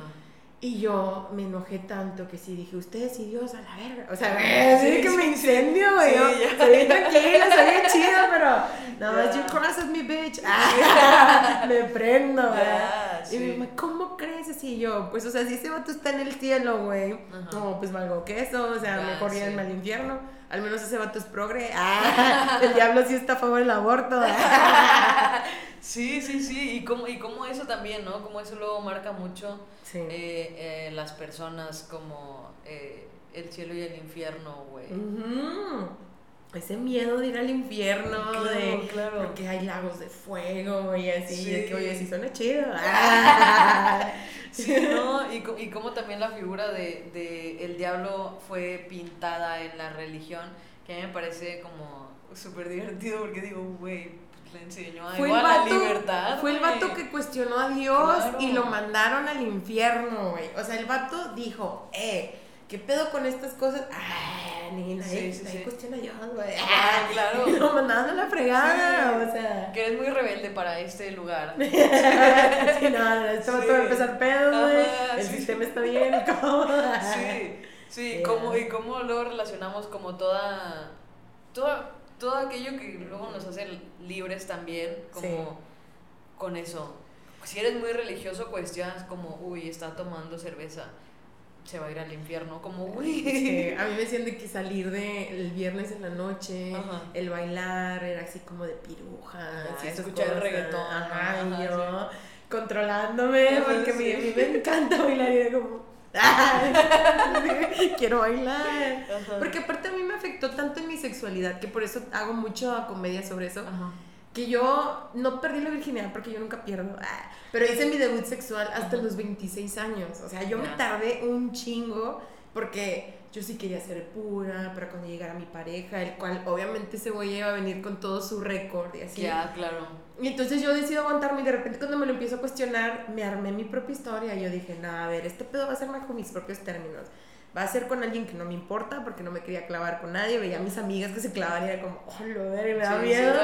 Y yo me enojé tanto que sí dije, ustedes y Dios a la verga. O sea, Ah, así sí, que sí, me sí. incendio, güey. Sí, yo soy tranquila, soy chida, pero nada más, Ya. you crosses me, bitch. Ah, *laughs* me prendo, güey. Ya, Y mi sí. mamá, ¿cómo crees así? Y yo, pues, o sea, si ese vato está en el cielo, güey. Ajá. No, pues valgo que eso, o sea, Ya, mejor sí. llévenme al infierno. Al menos ese vato es progre. Ah, *laughs* el diablo sí está a favor del aborto. *laughs* Sí, sí, sí, y como, y como eso también, ¿no? Como eso luego marca mucho Sí. eh, eh, las personas como eh, el cielo y el infierno, güey. Ujú. Ese miedo de ir al infierno, Claro, de claro. porque hay lagos de fuego y así, Sí. de que oye, sí suena chido. Ah. *laughs* *laughs* Sí, ¿no? Y, y como también la figura de, de el diablo fue pintada en la religión, que a mí me parece como súper divertido porque digo, güey, le enseñó a Fue el, igual la vato, libertad. fue el vato que cuestionó a Dios Claro. y lo mandaron al infierno, güey. O sea, el vato dijo, eh, ¿qué pedo con estas cosas? Ah, ni nadie, Sí, sí, nadie sí. cuestiona a Dios, güey. Ah, claro. Y *laughs* lo mandaron a la fregada, o sea. Que eres muy rebelde para este lugar. *laughs* sí, no, *laughs* esto va a empezar pedo, güey. El sistema está bien, ¿cómo? Sí, sí, Yeah. como, y cómo luego relacionamos como toda, toda, todo aquello que luego nos hace libres también, como Sí. con eso. Si eres muy religioso, cuestionas como, uy, está tomando cerveza, se va a ir al infierno, como, uy. Sí, a mí me *laughs* de que salir de el viernes en la noche, Ajá. el bailar era así como de y esas escuchar el reggaetón, Ajá, y yo controlándome porque me- sí. a mí me encanta bailar y era como "Ay, *laughs* quiero bailar. Ajá. Porque aparte a mí me afectó tanto en mi sexualidad que por eso hago mucho comedia sobre eso. Ajá. Que yo no perdí la virginidad porque yo nunca pierdo. Ah, Pero hice mi debut sexual hasta Ajá. los 26 años. O sea, yo me tardé un chingo porque yo sí quería ser pura para cuando llegara mi pareja, el cual obviamente ese güey iba a venir con todo su récord y así. Ya, claro. Y entonces yo decido aguantarme y de repente cuando me lo empiezo a cuestionar, me armé mi propia historia y yo dije, no, a ver, este pedo va a ser bajo mis propios términos. Va a ser con alguien que no me importa porque no me quería clavar con nadie. Veía a mis amigas que se clavaban y era como, oh, lo ver, me da Sí, miedo.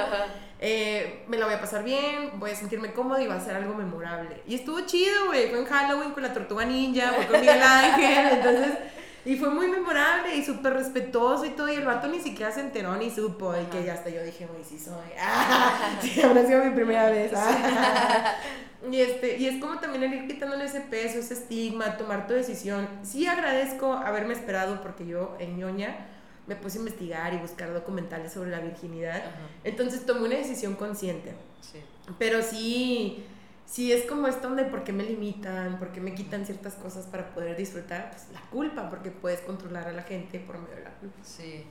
Eh, me la voy a pasar bien, voy a sentirme cómoda y va a ser algo memorable. Y estuvo chido, güey. Fue en Halloween con la tortuga ninja, fue con Miguel Ángel, entonces. Y fue muy memorable y súper respetuoso y todo. Y el vato ni siquiera se enteró ni supo. Y que ya hasta yo dije, güey, sí soy. Ah, *laughs* sí, habrá sido mi primera vez. Ah. *laughs* *laughs* Y, este, y es como también el ir quitándole ese peso, ese estigma, tomar tu decisión. Sí agradezco haberme esperado porque yo en ñoña me puse a investigar y buscar documentales sobre la virginidad. Ajá. Entonces tomé una decisión consciente. Sí. Pero sí, sí es como esto de por qué me limitan, por qué me quitan ciertas cosas para poder disfrutar. Pues la culpa, porque puedes controlar a la gente por medio de la culpa. Sí,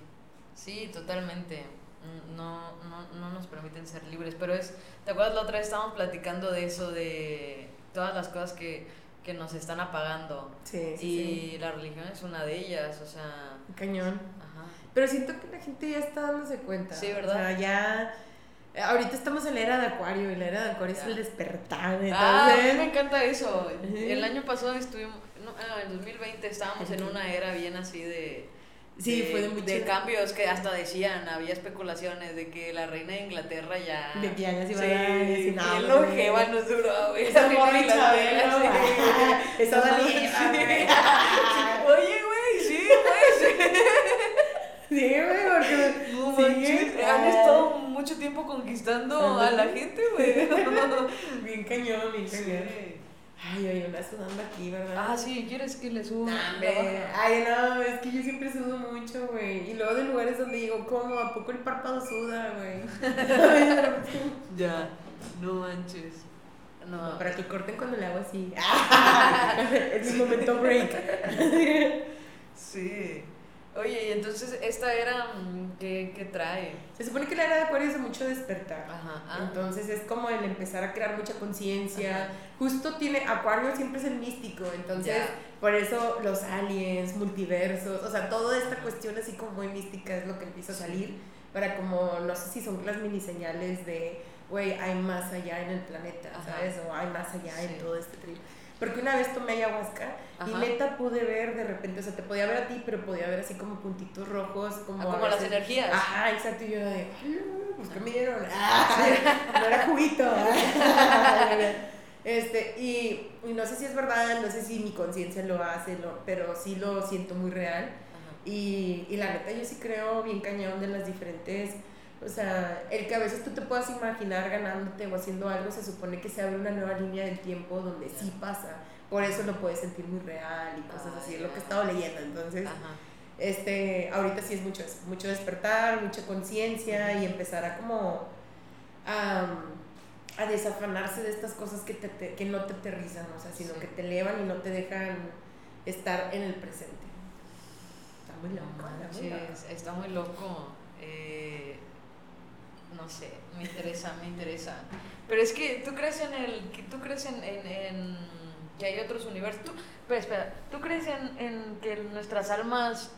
sí, totalmente. Mm, No, no, no nos permiten ser libres, pero es, ¿te acuerdas la otra vez estábamos platicando de eso, de todas las cosas que, que nos están apagando? Sí, sí, y sí. la religión es una de ellas, o sea, Cañón. ajá. Pero siento que la gente ya está dándose cuenta. Sí, ¿verdad? O sea, ya... Ahorita estamos en la era de Acuario y la era de Acuario es Ya. el despertar. Ah, a mí Entonces, me encanta eso. El año pasado estuvimos, no, ah, en 2020 estábamos en una era bien así de... Sí, fue de mucho- cambios que hasta decían, había especulaciones de que la reina de Inglaterra ya... De que ya les iba a sí, así, no, güey. longeva nos duró, güey. esa reina de sí. *laughs* Esa. *laughs* Oye, güey, sí, güey, Sí, güey, porque... sí. No sí, han ah. estado mucho tiempo conquistando a la gente, güey. *laughs* Bien cañón, bien cañón. Sí. Ay, oye, una sudando aquí, ¿verdad? Ah, sí, ¿quieres que le suba? Nah. Ay, no, es que yo siempre sudo mucho, güey. Y luego de lugares donde digo, ¿cómo? ¿A poco el párpado suda, güey? *laughs* *laughs* Ya, no manches. No, Para que corten cuando le hago así. es momento break. sí. Oye, y entonces esta era, mm, ¿qué, qué trae? Se supone que la era de Acuario es de mucho despertar. Ajá, ah. Entonces es como el empezar a crear mucha conciencia. Justo tiene, Acuario siempre es el místico, entonces Ya. por eso los aliens, multiversos, o sea, toda esta cuestión así como muy mística es lo que empieza a salir para como, no sé si son las mini señales de, güey, hay más allá en el planeta, Ajá. ¿sabes? O hay más allá Sí. en todo este trip. Porque una vez tomé ayahuasca y neta pude ver de repente, o sea, te podía ver a ti, pero podía ver así como puntitos rojos, como... Ah, como las energías. Ajá, exacto. Y yo de, "Ay, pues ¿qué me dieron? Ah, *laughs* no era juguito. *laughs* este, y, y no sé si es verdad, no sé si mi conciencia lo hace, no, pero sí lo siento muy real. Y, y la neta, yo sí creo bien cañón de las diferentes. O sea, el que a veces tú te puedas imaginar ganándote o haciendo algo, se supone que se abre una nueva línea del tiempo donde sí pasa. Por eso lo puedes sentir muy real y cosas Ah, así, es lo que he estado leyendo. Entonces, Ajá. este, ahorita sí es mucho eso, mucho despertar, mucha conciencia y empezar a como am, a desafanarse de estas cosas que, te, te- que no te aterrizan, o sea, sino Sí. que te elevan y no te dejan estar en el presente. Está muy No loco, está muy loco. manches, está muy loco. Eh, no sé, me interesa, me interesa. Pero es que tú crees en el. que tú crees en, en- en que hay otros universos. Tú, pero espera, ¿tú crees en, en que nuestras almas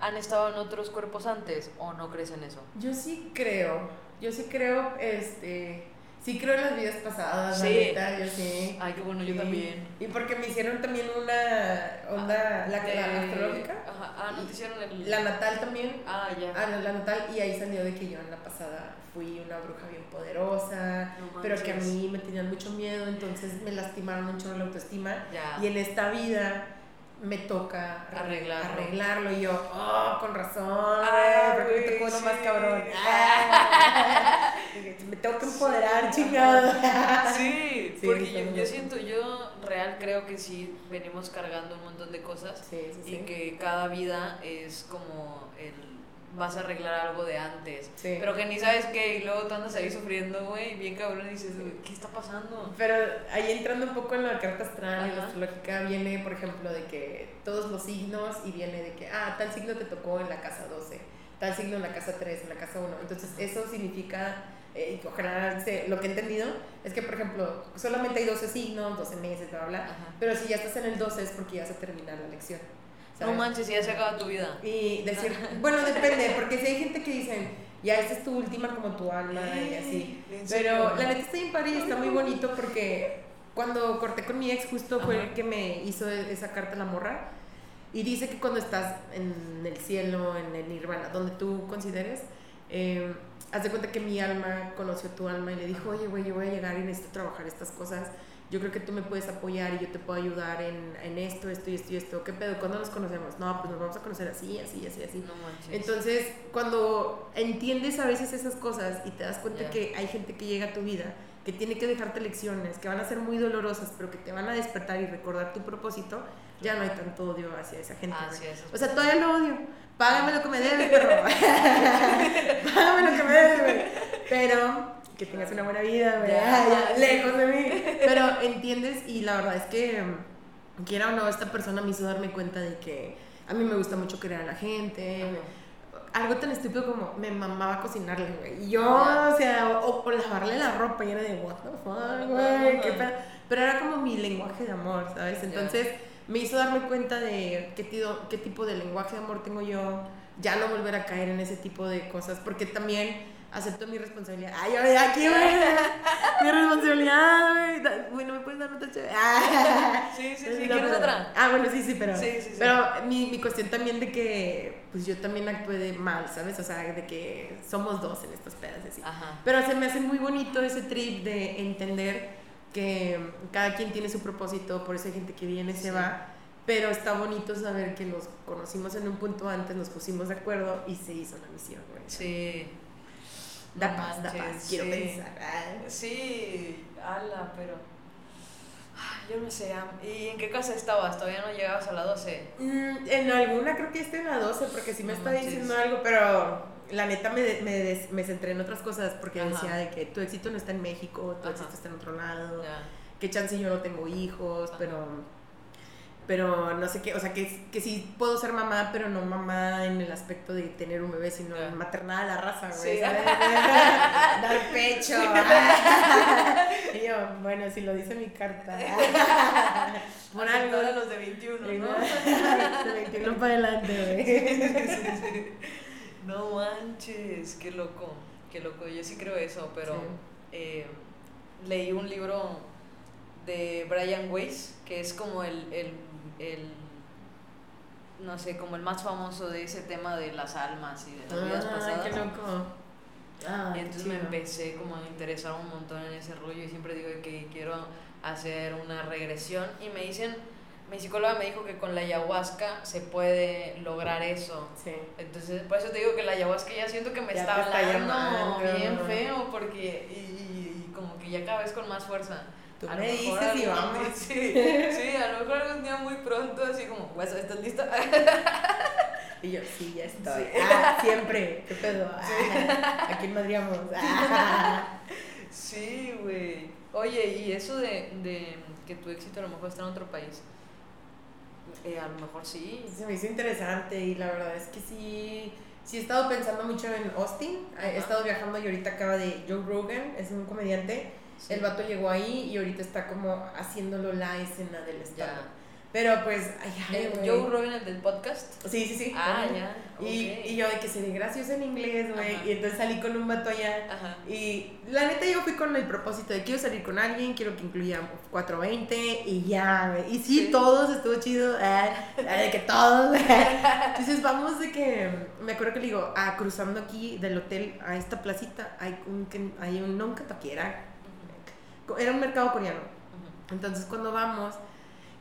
han estado en otros cuerpos antes o no crees en eso? Yo sí creo, yo sí creo, este, sí creo en las vidas pasadas, la Sí. neta, yo sí. Ay, qué bueno, yo Sí. también. Y porque me hicieron también una onda, la, De- la astrológica, Ajá, ah, no te hicieron el. la natal también, Ah, ya. ah, la, la natal, y ahí salió de que yo en la pasada fui una bruja bien poderosa, No pero que a mí me tenían mucho miedo, entonces me lastimaron mucho la autoestima, Ya. y en esta vida me toca arre- Arreglarlo. arreglarlo, y yo, oh, con razón, Ah, porque tocó lo sí. más cabrón. *laughs* Me tengo que empoderar, chingado. *laughs* Sí, Sí, porque yo, yo siento, yo real creo que sí venimos cargando un montón de cosas Sí, sí, sí. y que cada vida es como el vas a arreglar algo de antes, Sí. pero que ni sabes qué y luego tú andas ahí sufriendo, güey, bien cabrón y dices, "Güey, ¿qué está pasando? Pero ahí entrando un poco en la carta astral y la astrológica viene, por ejemplo, de que todos los signos y viene de que, ah, tal signo te tocó en la casa 12, tal signo en la casa 3, en la casa 1. Entonces eso significa, eh, ojalá se- lo que he entendido es que, por ejemplo, solamente hay 12 signos, 12 meses, bla, bla, bla. Pero si ya estás en el 12 es porque ya se termina la lección. No ¿sabes? manches, ya se acaba tu vida. Y decir, *laughs* bueno, depende, porque si hay gente que dicen, ya esta es tu última como tu alma y así. ¿En Pero la neta está bien padre y está muy bonito porque cuando corté con mi ex justo fue Ajá. el que me hizo esa carta a la morra y dice que cuando estás en el cielo, en el nirvana, donde tú consideres, eh, haz de cuenta que mi alma conoció tu alma y le dijo, oye, güey, yo voy a llegar y necesito trabajar estas cosas. Yo creo que tú me puedes apoyar y yo te puedo ayudar en, en esto, esto y esto y esto. ¿Qué pedo? ¿Cuándo nos conocemos? No, pues nos vamos a conocer así, así, así, así. No manches. Entonces, cuando entiendes a veces esas cosas y te das cuenta Ya. que hay gente que llega a tu vida, que tiene que dejarte lecciones, que van a ser muy dolorosas, pero que te van a despertar y recordar tu propósito, ya no hay tanto odio hacia esa gente. Ah, sí, es O sea, todavía lo odio. Págame lo que me debes, perro. *laughs* Págame lo que me debes, güey. Pero que tengas una buena vida, güey. Ya. Ya, lejos de mí. Pero entiendes y la verdad es que, quiera o no, esta persona me hizo darme cuenta de que a mí me gusta mucho querer a la gente. Algo tan estúpido como me mamaba cocinarle, güey. Y yo, o sea, o, o lavarle la ropa y era de, what the fuck, güey. qué pedo. Pero era como mi lenguaje de amor, ¿sabes? Entonces me hizo darme cuenta de qué, tido- qué tipo de lenguaje de amor tengo yo. Ya no volver a caer en ese tipo de cosas. Porque también acepto mi responsabilidad. Ay, ay, aquí, güey. *laughs* mi responsabilidad, güey. Da- Güey, no me puedes dar otra chévere. *laughs* Sí, sí, sí. ¿Quieres otra? Ah, bueno, sí, sí, pero. Sí, sí, sí. Pero mi, mi cuestión también de que, pues yo también actué de mal, ¿sabes? O sea, de que somos dos en estos pedas así. Ajá. Pero se me hace muy bonito ese trip de entender que cada quien tiene su propósito, por eso hay gente que viene y se Sí. va. Pero está bonito saber que nos conocimos en un punto antes, nos pusimos de acuerdo y se hizo la misión, güey. Sí. Da No paz, da paz, quiero sí. pensar. Ah. Sí, ala, pero. Ay, Yo no sé. ¿Y en qué casa estabas? ¿Todavía no llegabas a la 12? Mm, en alguna creo que estoy en la 12 porque sí me No está manches. diciendo algo, pero la neta me, me, des- me centré en otras cosas porque Ajá. decía de que tu éxito no está en México, tu Ajá. éxito está en otro lado, Ya. que chance yo no tengo hijos, Ajá. pero pero no sé qué, o sea, que, que sí puedo ser mamá, pero no mamá en el aspecto de tener un bebé, sino en maternada a la raza, güey. Sí. *laughs* Dar pecho. *laughs* y yo, bueno, si lo dice mi carta. *laughs* Por algo. Los de 21, ¿no? De 21 para adelante, güey. No manches, qué loco, qué loco. Yo sí creo eso, pero Sí. eh, leí un libro de Brian Weiss, que es como el, el, el, no sé, como el más famoso de ese tema de las almas y de las vidas pasadas. qué loco. Ah, Y entonces me empecé como a interesar un montón en ese rollo y siempre digo que quiero hacer una regresión y me dicen, mi psicóloga me dijo que con la ayahuasca se puede lograr eso. Sí. Entonces, por eso te digo que la ayahuasca ya siento que me Ya está hablando bien feo porque y, y como que ya cada vez con más fuerza. Tú A me dices y vamos. *laughs* Sí, sí, a lo mejor algún día muy pronto, así como, "Guasa, ¿estás lista? *laughs* Y yo, sí, ya estoy. Sí. Ah, siempre. ¿Qué pedo? *laughs* Ah, ¿A quién madriamos? Ah. Sí, Sí, güey. Oye, y eso de, de que tu éxito a lo mejor está en otro país. Eh, a lo mejor sí. Se me hizo interesante y la verdad es que sí, sí he estado pensando mucho en Austin. He estado viajando y ahorita acaba de Joe Rogan, es un comediante. Sí. El vato llegó ahí y ahorita está como haciéndolo la escena del estado. Pero pues, ay, ay, Eh, güey. Joe Rogan, el del podcast. Sí, sí, sí. Ah, ya. Y, y yo de que se ve gracioso en inglés, güey. Y entonces salí con un vato allá. Ajá. Y la neta yo fui con el propósito de quiero salir con alguien, quiero que incluya 420 y ya, güey. Y sí, Sí. todos, estuvo chido, eh, eh, de que todos. *laughs* Entonces vamos de que, me acuerdo que le digo, ah, cruzando aquí del hotel a esta placita, hay un, hay un, no un era un mercado coreano. Entonces cuando vamos,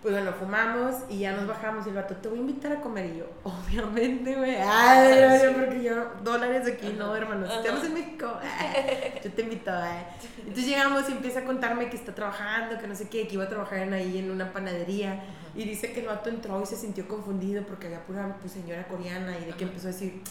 pues bueno, fumamos y ya nos bajamos y el vato, te voy a invitar a comer y yo, *laughs* obviamente, güey, ay, Ah, yo, sí. porque yo, dólares aquí, no, hermano, estamos en México, *laughs* ah, yo te invito, eh. Entonces llegamos y empieza a contarme que está trabajando, que no sé qué, que iba a trabajar en ahí en una panadería. Y dice que el vato entró y se sintió confundido porque había pura pues, señora coreana y de que empezó a decir,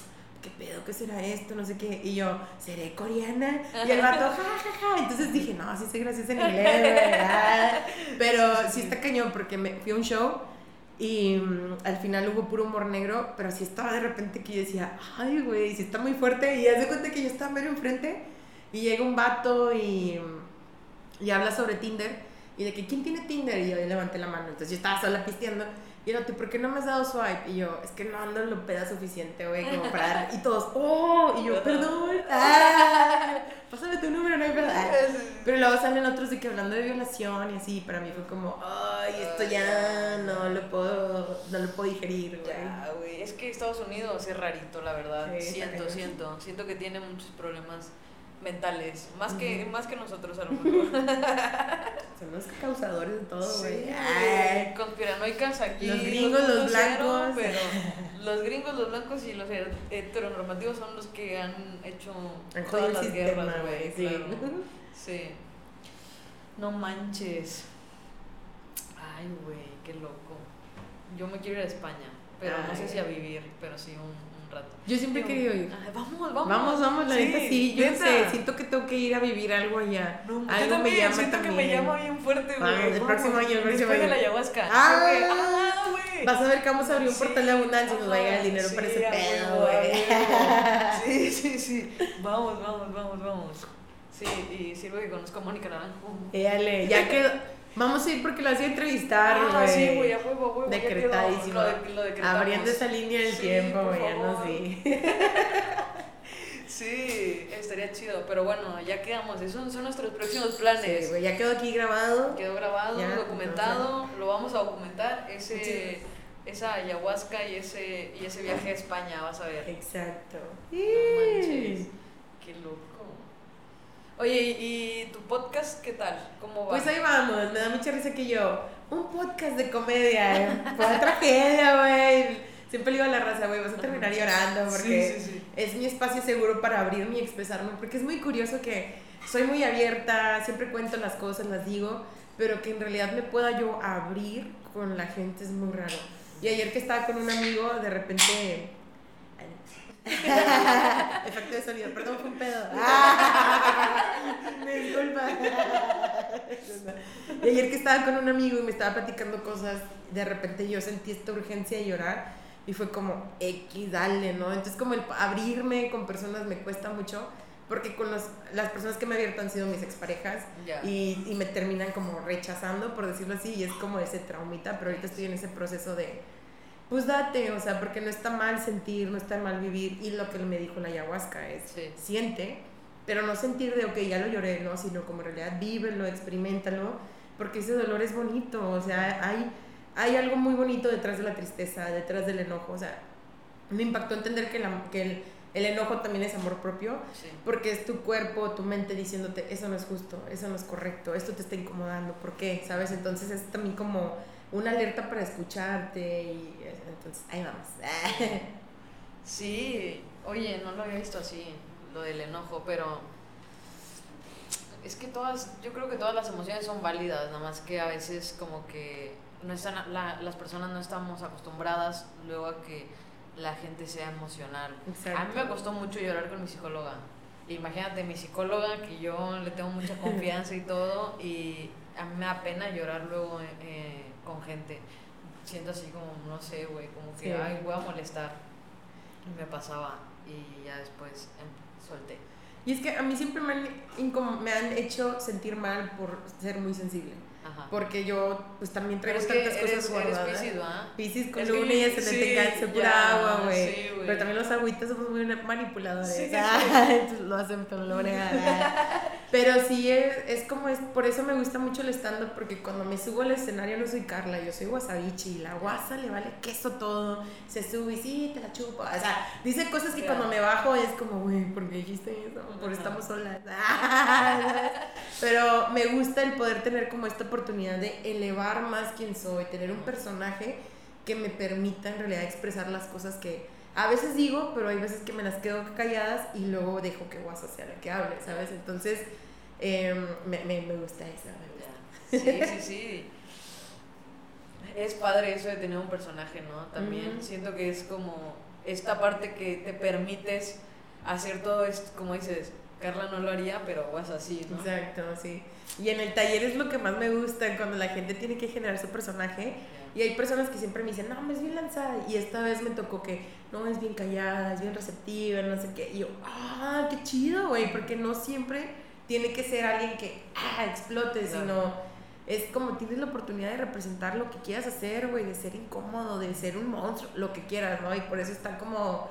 ¿qué pedo? ¿Qué será esto? No sé qué. Y yo, ¿seré coreana? Y el vato, ja, ja, ja. Entonces dije, no, sí sé gracias en inglés, ah". *laughs* Pero sí está cañón porque me fui a un show y mm, al final hubo puro humor negro, pero sí estaba de repente que yo decía, ay, güey, sí está muy fuerte. Y haz de cuenta que yo estaba medio enfrente y llega un vato y, y habla sobre Tinder. Y de que, ¿quién tiene Tinder? Y yo levanté la mano. Entonces yo estaba sola pisteando. Y el otro, ¿por qué no me has dado swipe? Y yo, es que no ando en lo peda suficiente, güey, como *laughs* para dar. Y todos, ¡oh! Y yo, perdón. *laughs* ¡Ah! Pásame tu número, no hay. Ah. Pero luego salen otros de que hablando de violación y así. Para mí fue como, ¡ay, esto ya no lo puedo, no lo puedo digerir, güey! Ya, güey. Es que Estados Unidos es rarito, la verdad. Sí, siento, siento. Siento que tiene muchos problemas mentales. Más, que, más que nosotros, a lo *laughs* mejor. *laughs* Son los causadores de todo, güey. Sí, Ay. Conspiranoicas aquí. Los gringos, los 2.0, blancos. Pero *laughs* los gringos, los blancos y los heteronormativos son los que han hecho Han todas las sistema, guerras, güey, sí. Claro. Sí. No manches. Ay, güey, qué loco. Yo me quiero ir a España, pero no sé Ay. si a vivir, pero sí un rato. Yo siempre he querido ir. Ay, vamos, vamos. Vamos, vamos, la Sí, neta sí. Yo neta. sé, siento que tengo que ir a vivir algo allá. No, yo algo también me llama siento que me también. llama bien fuerte, güey. Vamos, el próximo año, el próximo año. la ayahuasca. Ah. Sí, güey. Ah, güey. Vas a ver que vamos a abrir un Sí, portal de abundancia y nos va a llegar el dinero sí, para ese pedo, güey. *laughs* Sí, sí, sí. Vamos, vamos, vamos, vamos. Sí, y sirve que conozco a Mónica Naranjo. Éale, ya quedó. Vamos a ir porque la hacía entrevistar, güey. Ah, sí, güey, a huevo, a. Decretadísimo. Lo, lo. Abriendo esa línea del Sí, tiempo, güey, ya no sé. *laughs* Sí, estaría chido. Pero bueno, ya quedamos. Esos son nuestros próximos planes. Sí, güey, ya quedó aquí grabado. Quedó grabado, Ya, documentado, lo vamos a documentar, ese, esa ayahuasca y ese, y ese viaje a España, vas a ver. Exacto. No manches, qué loco. Oye, ¿y, tu podcast qué tal? ¿Cómo va? Pues ahí vamos, me da mucha risa que yo, un podcast de comedia, ¿eh? fue una tragedia, güey. Siempre le digo a la raza, güey, vas a terminar llorando porque Sí, sí, sí. es mi espacio seguro para abrirme y expresarme, porque es muy curioso que soy muy abierta, siempre cuento las cosas, las digo, pero que en realidad me pueda yo abrir con la gente es muy raro. Y ayer que estaba con un amigo, de repente... *laughs* Efecto de sonido, perdón, fue un pedo. Me *laughs* *laughs* disculpa. Y ayer que estaba con un amigo y me estaba platicando cosas, de repente yo sentí esta urgencia de llorar y fue como, X, dale, ¿no? Entonces como el abrirme con personas me cuesta mucho porque con los, las personas que me abierto han sido mis exparejas y, y me terminan como rechazando, por decirlo así, y es como ese traumita, pero ahorita estoy en ese proceso de, pues date, o sea, porque no está mal sentir, no está mal vivir, y lo que me dijo la ayahuasca es, Sí. siente, pero no sentir de, ok, ya lo lloré, no, sino como en realidad vívelo, experimentalo, porque ese dolor es bonito, o sea, hay, hay algo muy bonito detrás de la tristeza, detrás del enojo, o sea, me impactó entender que, la- que el, el enojo también es amor propio, Sí. porque es tu cuerpo, tu mente diciéndote, eso no es justo, eso no es correcto, esto te está incomodando, ¿por qué? ¿Sabes? Entonces es también como una alerta para escucharte y entonces ahí vamos. *laughs* Sí, oye, no lo había visto así, lo del enojo, pero es que todas, yo creo que todas las emociones son válidas, nada más que a veces como que no están, la- las personas no estamos acostumbradas luego a que la gente sea emocional. Exacto. A mí me costó mucho llorar con mi psicóloga. Imagínate, mi psicóloga, que yo le tengo mucha *laughs* confianza y todo, y a mí me da pena llorar luego eh, con gente. Siento así como, no sé, güey, como que, Sí. ay, voy a molestar. Y me pasaba, y ya después em, solté. Y es que a mí siempre me han, incom- me han hecho sentir mal por ser muy sensible. Ajá. Porque yo, pues también traigo es tantas cosas guardadas. Piscis, con luna y ascendente sí, pura agua, güey. sí. Pero también los agüitas somos muy manipuladores. Sí, *laughs* Ah, *laughs* entonces lo a negar. *laughs* Pero sí, es, es como, es, por eso me gusta mucho el stand-up, porque cuando me subo al escenario no soy Carla, yo soy Wasabichi, y la guasa le vale queso todo, se sube y sí, te la chupo. O sea, dice cosas que cuando me bajo es como, güey, ¿por qué dijiste eso? Por Ajá. estamos solas. *laughs* Pero me gusta el poder tener como esta oportunidad de elevar más quién soy, tener un personaje que me permita en realidad expresar las cosas que a veces digo, pero hay veces que me las quedo calladas y luego dejo que WhatsApp sea la que hable, ¿sabes? Entonces, em, me, me, me gusta eso, me gusta. Sí, sí, sí. Es padre eso de tener un personaje, ¿no? También siento que es como esta parte que te permites hacer todo esto, como dices, Carla no lo haría, pero vas así, ¿no? Exacto, sí. Y en el taller es lo que más me gusta, cuando la gente tiene que generar su personaje. Y hay personas que siempre me dicen, no, es bien lanzada. Y esta vez me tocó que, no, es bien callada, es bien receptiva, no sé qué. Y yo, ah, qué chido, güey, porque no siempre tiene que ser alguien que, ah, explote, Claro. sino es como tienes la oportunidad de representar lo que quieras hacer, güey, de ser incómodo, de ser un monstruo, lo que quieras, ¿no? Y por eso está como,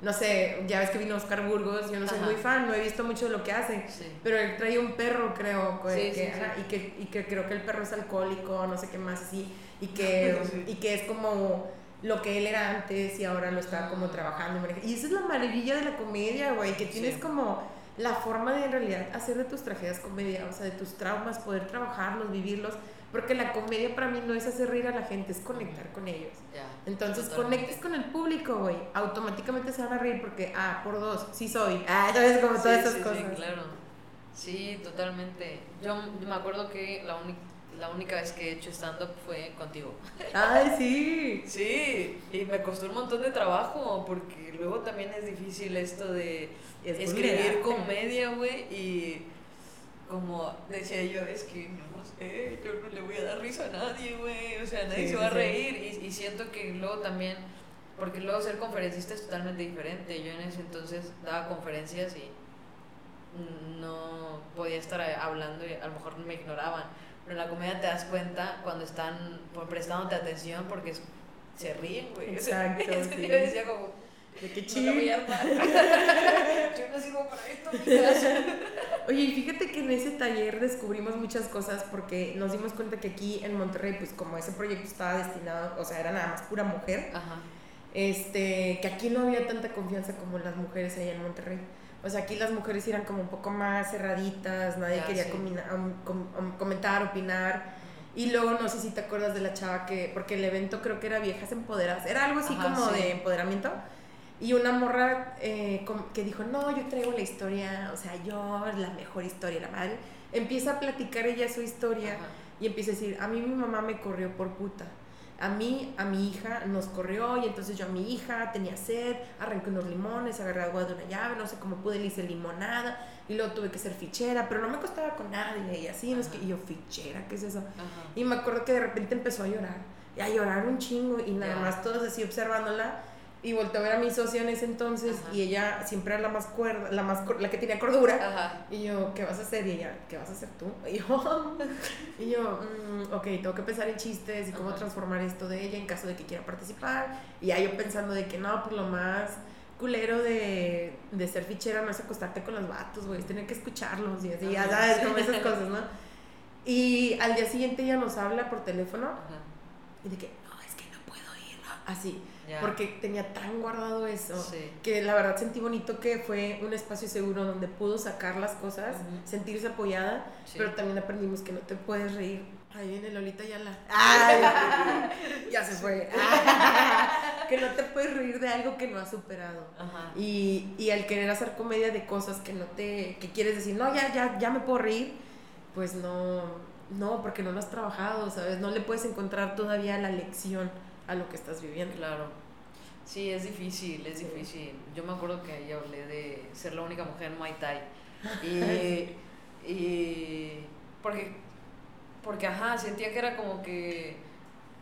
no sé, ya ves que vino Oscar Burgos, yo no soy Ajá. muy fan, no he visto mucho de lo que hace. Sí. Pero él trae un perro, creo, Sí, que- sí, Y, que, y que creo que el perro es alcohólico, no sé qué más así, y *laughs* que, Sí. y que es como lo que él era antes y ahora lo está como trabajando. y esa es la maravilla de la comedia, güey, que tienes Sí. como la forma de en realidad hacer de tus tragedias comedia, o sea, de tus traumas, poder trabajarlos, vivirlos, porque la comedia para mí no es hacer reír a la gente, es conectar con ellos. Entonces Totalmente. conectes con el público, güey. Automáticamente se van a reír porque, ah, por dos, sí soy. Ah, *laughs* sabes como todas Sí, esas sí, sí, cosas. claro. Sí, totalmente. Yo, yo me acuerdo que la, única la única vez que he hecho stand-up fue contigo. Ay, sí. *laughs* Sí, y me costó un montón de trabajo porque luego también es difícil esto de Es escribir vulnerable. comedia, güey, y como decía yo, es que no sé, yo no le voy a dar risa a nadie, güey, o sea, nadie Sí, se va a sí, reír y, y siento que luego también, porque luego ser conferencista es totalmente diferente, yo en ese entonces daba conferencias y no podía estar hablando y a lo mejor me ignoraban, pero en la comedia te das cuenta cuando están prestándote atención porque se ríen, güey. O *laughs* sea, Exacto, sí. día decía como, De qué no la voy chido. a armar. *laughs* Yo no sirvo para esto. *laughs* Oye, y fíjate que en ese taller descubrimos muchas cosas porque nos dimos cuenta que aquí en Monterrey, pues como ese proyecto estaba destinado, o sea, era nada más pura mujer, Ajá. Este, que aquí no había tanta confianza como las mujeres allá en Monterrey. O sea, aquí las mujeres eran como un poco más cerraditas, nadie quería sí. um, com- um, comentar, opinar. Y luego no sé si te acuerdas de la chava que, porque el evento creo que era Viejas Empoderadas, era algo así Ajá, como sí. de empoderamiento. Y una morra eh, que dijo, no, yo traigo la historia, o sea, yo, la mejor historia, la madre. Empieza a platicar ella su historia Ajá. y empieza a decir, a mí mi mamá me corrió por puta. A mí, a mi hija nos corrió y entonces yo a mi hija tenía sed, arranqué unos limones, agarré agua de una llave, no sé cómo pude, le hice limonada y luego tuve que ser fichera, pero no me costaba con nadie y así, no es que y yo fichera, ¿qué es eso? Ajá. Y me acuerdo que de repente empezó a llorar, y a llorar un chingo y nada más todos así observándola y volteé a ver a mi socia en ese entonces Ajá. y ella siempre era la más cuerda, la más la que tenía cordura. Ajá. Y yo, ¿qué vas a hacer? Y ella, ¿qué vas a hacer tú? *laughs* Y yo, y yo mm, ok, tengo que pensar en chistes y cómo Ajá. transformar esto de ella en caso de que quiera participar. Y ya yo pensando de que no, pues lo más culero de, de ser fichera no es acostarte con los vatos, güey, es tener que escucharlos y así, ya sabes, como esas *laughs* cosas, ¿no? Y al día siguiente ella nos habla por teléfono y de que, no, es que no puedo ir, ¿no? así, Porque tenía tan guardado eso Sí. que la verdad sentí bonito que fue un espacio seguro donde pudo sacar las cosas, sentirse apoyada, Sí. pero también aprendimos que no te puedes reír. Ahí viene Lolita Yala. ¡Ay! *laughs* ya se fue. *laughs* que no te puedes reír de algo que no has superado. Ajá. Y, y al querer hacer comedia de cosas que no te que quieres decir, no, ya, ya, ya me puedo reír, pues no, no, porque no lo has trabajado, ¿sabes? No le puedes encontrar todavía la lección a lo que estás viviendo. Claro. Sí, es difícil, es difícil. Yo me acuerdo que ahí hablé de ser la única mujer en Muay Thai. *laughs* Y, y porque, porque, ajá, sentía que era como que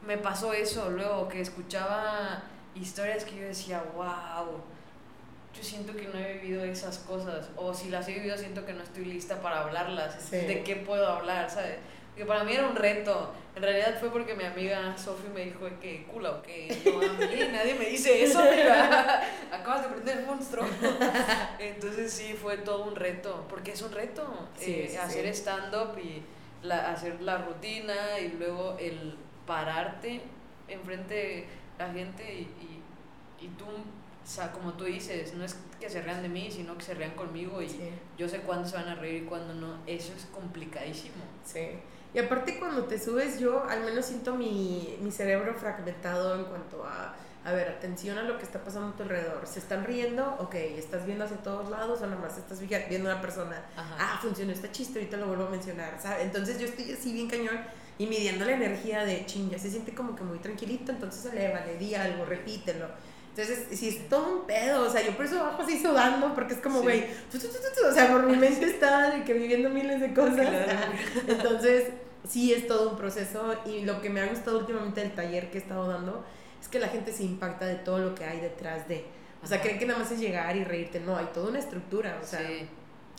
me pasó eso luego, que escuchaba historias que yo decía, wow, yo siento que no he vivido esas cosas. O si las he vivido, siento que no estoy lista para hablarlas. ¿De qué puedo hablar? ¿Sabes? Que para mí era un reto. En realidad fue porque mi amiga Sofi me dijo que cula o que no, a mí nadie me dice eso. *laughs* Acabas de prender el monstruo. *laughs* Entonces sí, fue todo un reto. Porque es un reto. Eh, hacer stand-up y la, hacer la rutina y luego el pararte enfrente de la gente y, y, y tú o sea, como tú dices, no es que se rean de mí, sino que se rean conmigo y yo sé cuándo se van a reír y cuándo no. Eso es complicadísimo. Sí. Y aparte cuando te subes, yo al menos siento mi, mi cerebro fragmentado en cuanto a, a ver, atención a lo que está pasando a tu alrededor. ¿Se están riendo? Ok, ¿estás viendo hacia todos lados o nada más estás viendo a una persona? Ah, funcionó este chiste, ahorita lo vuelvo a mencionar, ¿sabes? Entonces yo estoy así bien cañón y midiendo la energía de ching, ya se siente como que muy tranquilito, entonces eleva, le di algo, repítelo entonces, si es todo un pedo, o sea, yo por eso bajo así sudando, porque es como, güey, o sea, por mi mente está de que viviendo miles de cosas. *laughs* Entonces, sí es todo un proceso y lo que me ha gustado últimamente del taller que he estado dando es que la gente se impacta de todo lo que hay detrás de. O sea, creen que nada más es llegar y reírte. No, hay toda una estructura, o sea,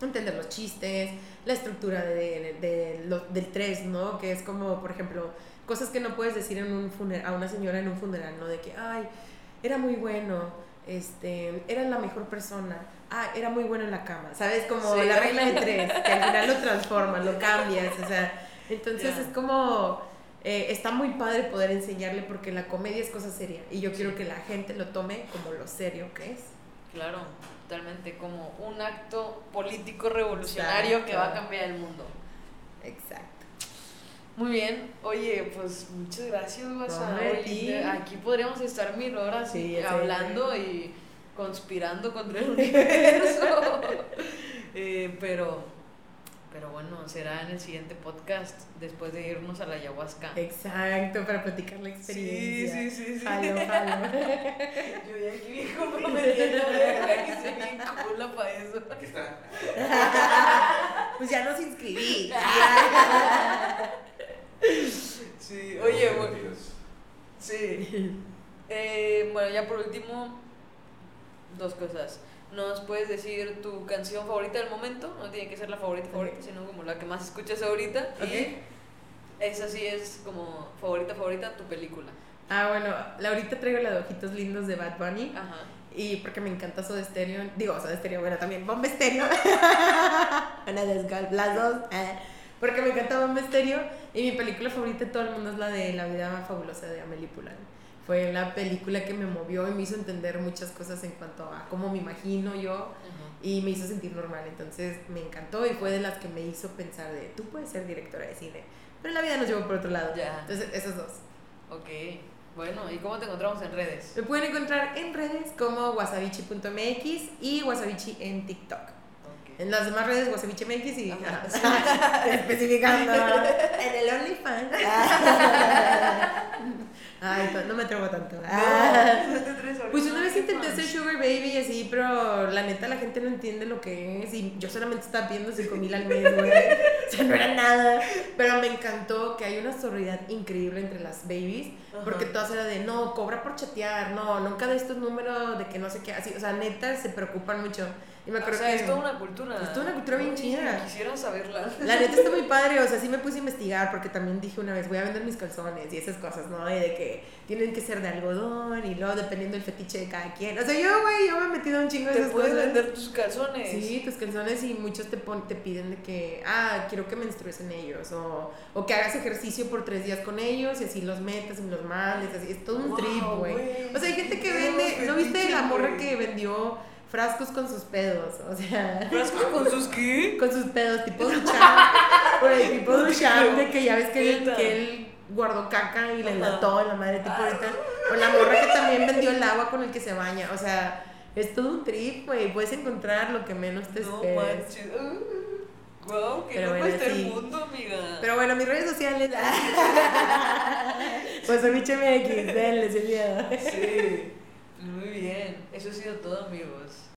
entender los chistes, la estructura de, de, del tres, ¿no? Que es como, por ejemplo, cosas que no puedes decir en un a una señora en un funeral, ¿no? De que, ay, era muy bueno, este, era la mejor persona, ah, era muy bueno en la cama, ¿sabes? Como la regla de tres, que al final lo transformas, lo cambias, o sea, entonces es como, eh, está muy padre poder enseñarle porque la comedia es cosa seria y yo quiero que la gente lo tome como lo serio que es. Claro, totalmente, como un acto político revolucionario que va a cambiar el mundo. Exacto. Muy bien, oye, pues muchas gracias, Guasa. Aquí podríamos estar mil horas hablando y conspirando contra el universo. *laughs* Eh, pero, pero bueno, será en el siguiente podcast después de irnos a la ayahuasca. Exacto, para platicar la experiencia. Sí, sí, sí. sí. Jalo, jalo. *laughs* Yo ya aquí bien comprometiendo, que se bien cool para eso. Aquí está. *laughs* pues ya nos inscribí. Sí, oye, bueno. Sí. *laughs* Eh, bueno, ya por último, dos cosas. ¿Nos puedes decir tu canción favorita del momento? No tiene que ser la favorita favorita, sino como la que más escuchas ahorita. Y esa sí es como favorita favorita tu película. Ah, bueno, la ahorita traigo la de Ojitos Lindos de Bad Bunny. Ajá. Y porque me encanta de Stereo. Digo, de Stereo, bueno, también Bomba Stereo. *laughs* las dos. Eh porque me encantaba Misterio y mi película favorita de todo el mundo es la de La vida fabulosa de Amelie Poulain. Fue la película que me movió y me hizo entender muchas cosas en cuanto a cómo me imagino yo y me hizo sentir normal. Entonces me encantó y fue de las que me hizo pensar de, tú puedes ser directora de cine, pero la vida nos llevó por otro lado. Entonces, esas dos. Ok. Bueno, ¿y cómo te encontramos en redes? Me pueden encontrar en redes como wasabichi.mx y wasabichi en TikTok. En las demás redes, Wasabiche MX y *laughs* especificando en el OnlyFans. *laughs* Ay, no me atrevo tanto. Ah. pues una vez intenté ser Sugar Baby y así, pero la neta la gente no entiende lo que es. Y yo solamente estaba viendo 5 mil al mes, güey. O sea, no era nada. Pero me encantó que hay una sororidad increíble entre las babies. Porque todas eran de, no, cobra por chatear, no, nunca de estos números de que no sé qué. Así, o sea, neta se preocupan mucho. Y me acuerdo o sea, es toda una cultura. Es toda una cultura bien chida. Quisiera saberla. La neta está muy *laughs* padre, o sea, sí me puse a investigar porque también dije una vez, voy a vender mis calzones y esas cosas, ¿no? Y de que tienen que ser de algodón y luego dependiendo del fetiche de cada quien. O sea, yo, güey, yo me he metido un chingo de esas cosas. Puedes vender tus calzones. Sí, tus calzones y muchos te, te piden de que, ah, quiero que menstrues en ellos o, o que hagas ejercicio por tres días con ellos y así los metas y los mandes, así. Es todo un trip, güey. O sea, hay gente que vende, ¿no viste la morra que vendió frascos con sus pedos, o sea. ¿Frascos con sus qué? *laughs* Con sus pedos, tipo Duchamp. *laughs* Güey, tipo Duchamp, de que ya ves que él, que él guardó caca y le mató a la madre, tipo ahorita. O la morra que también vendió el agua con el que se baña, o sea, es todo un trip, güey. Puedes encontrar lo que menos te esperes. No Wow, que no bueno, el mundo, amiga. Pero bueno, mis redes sociales. *laughs* pues soy MX, denle sin miedo. Sí. Muy bien. Eso ha sido todo, amigos.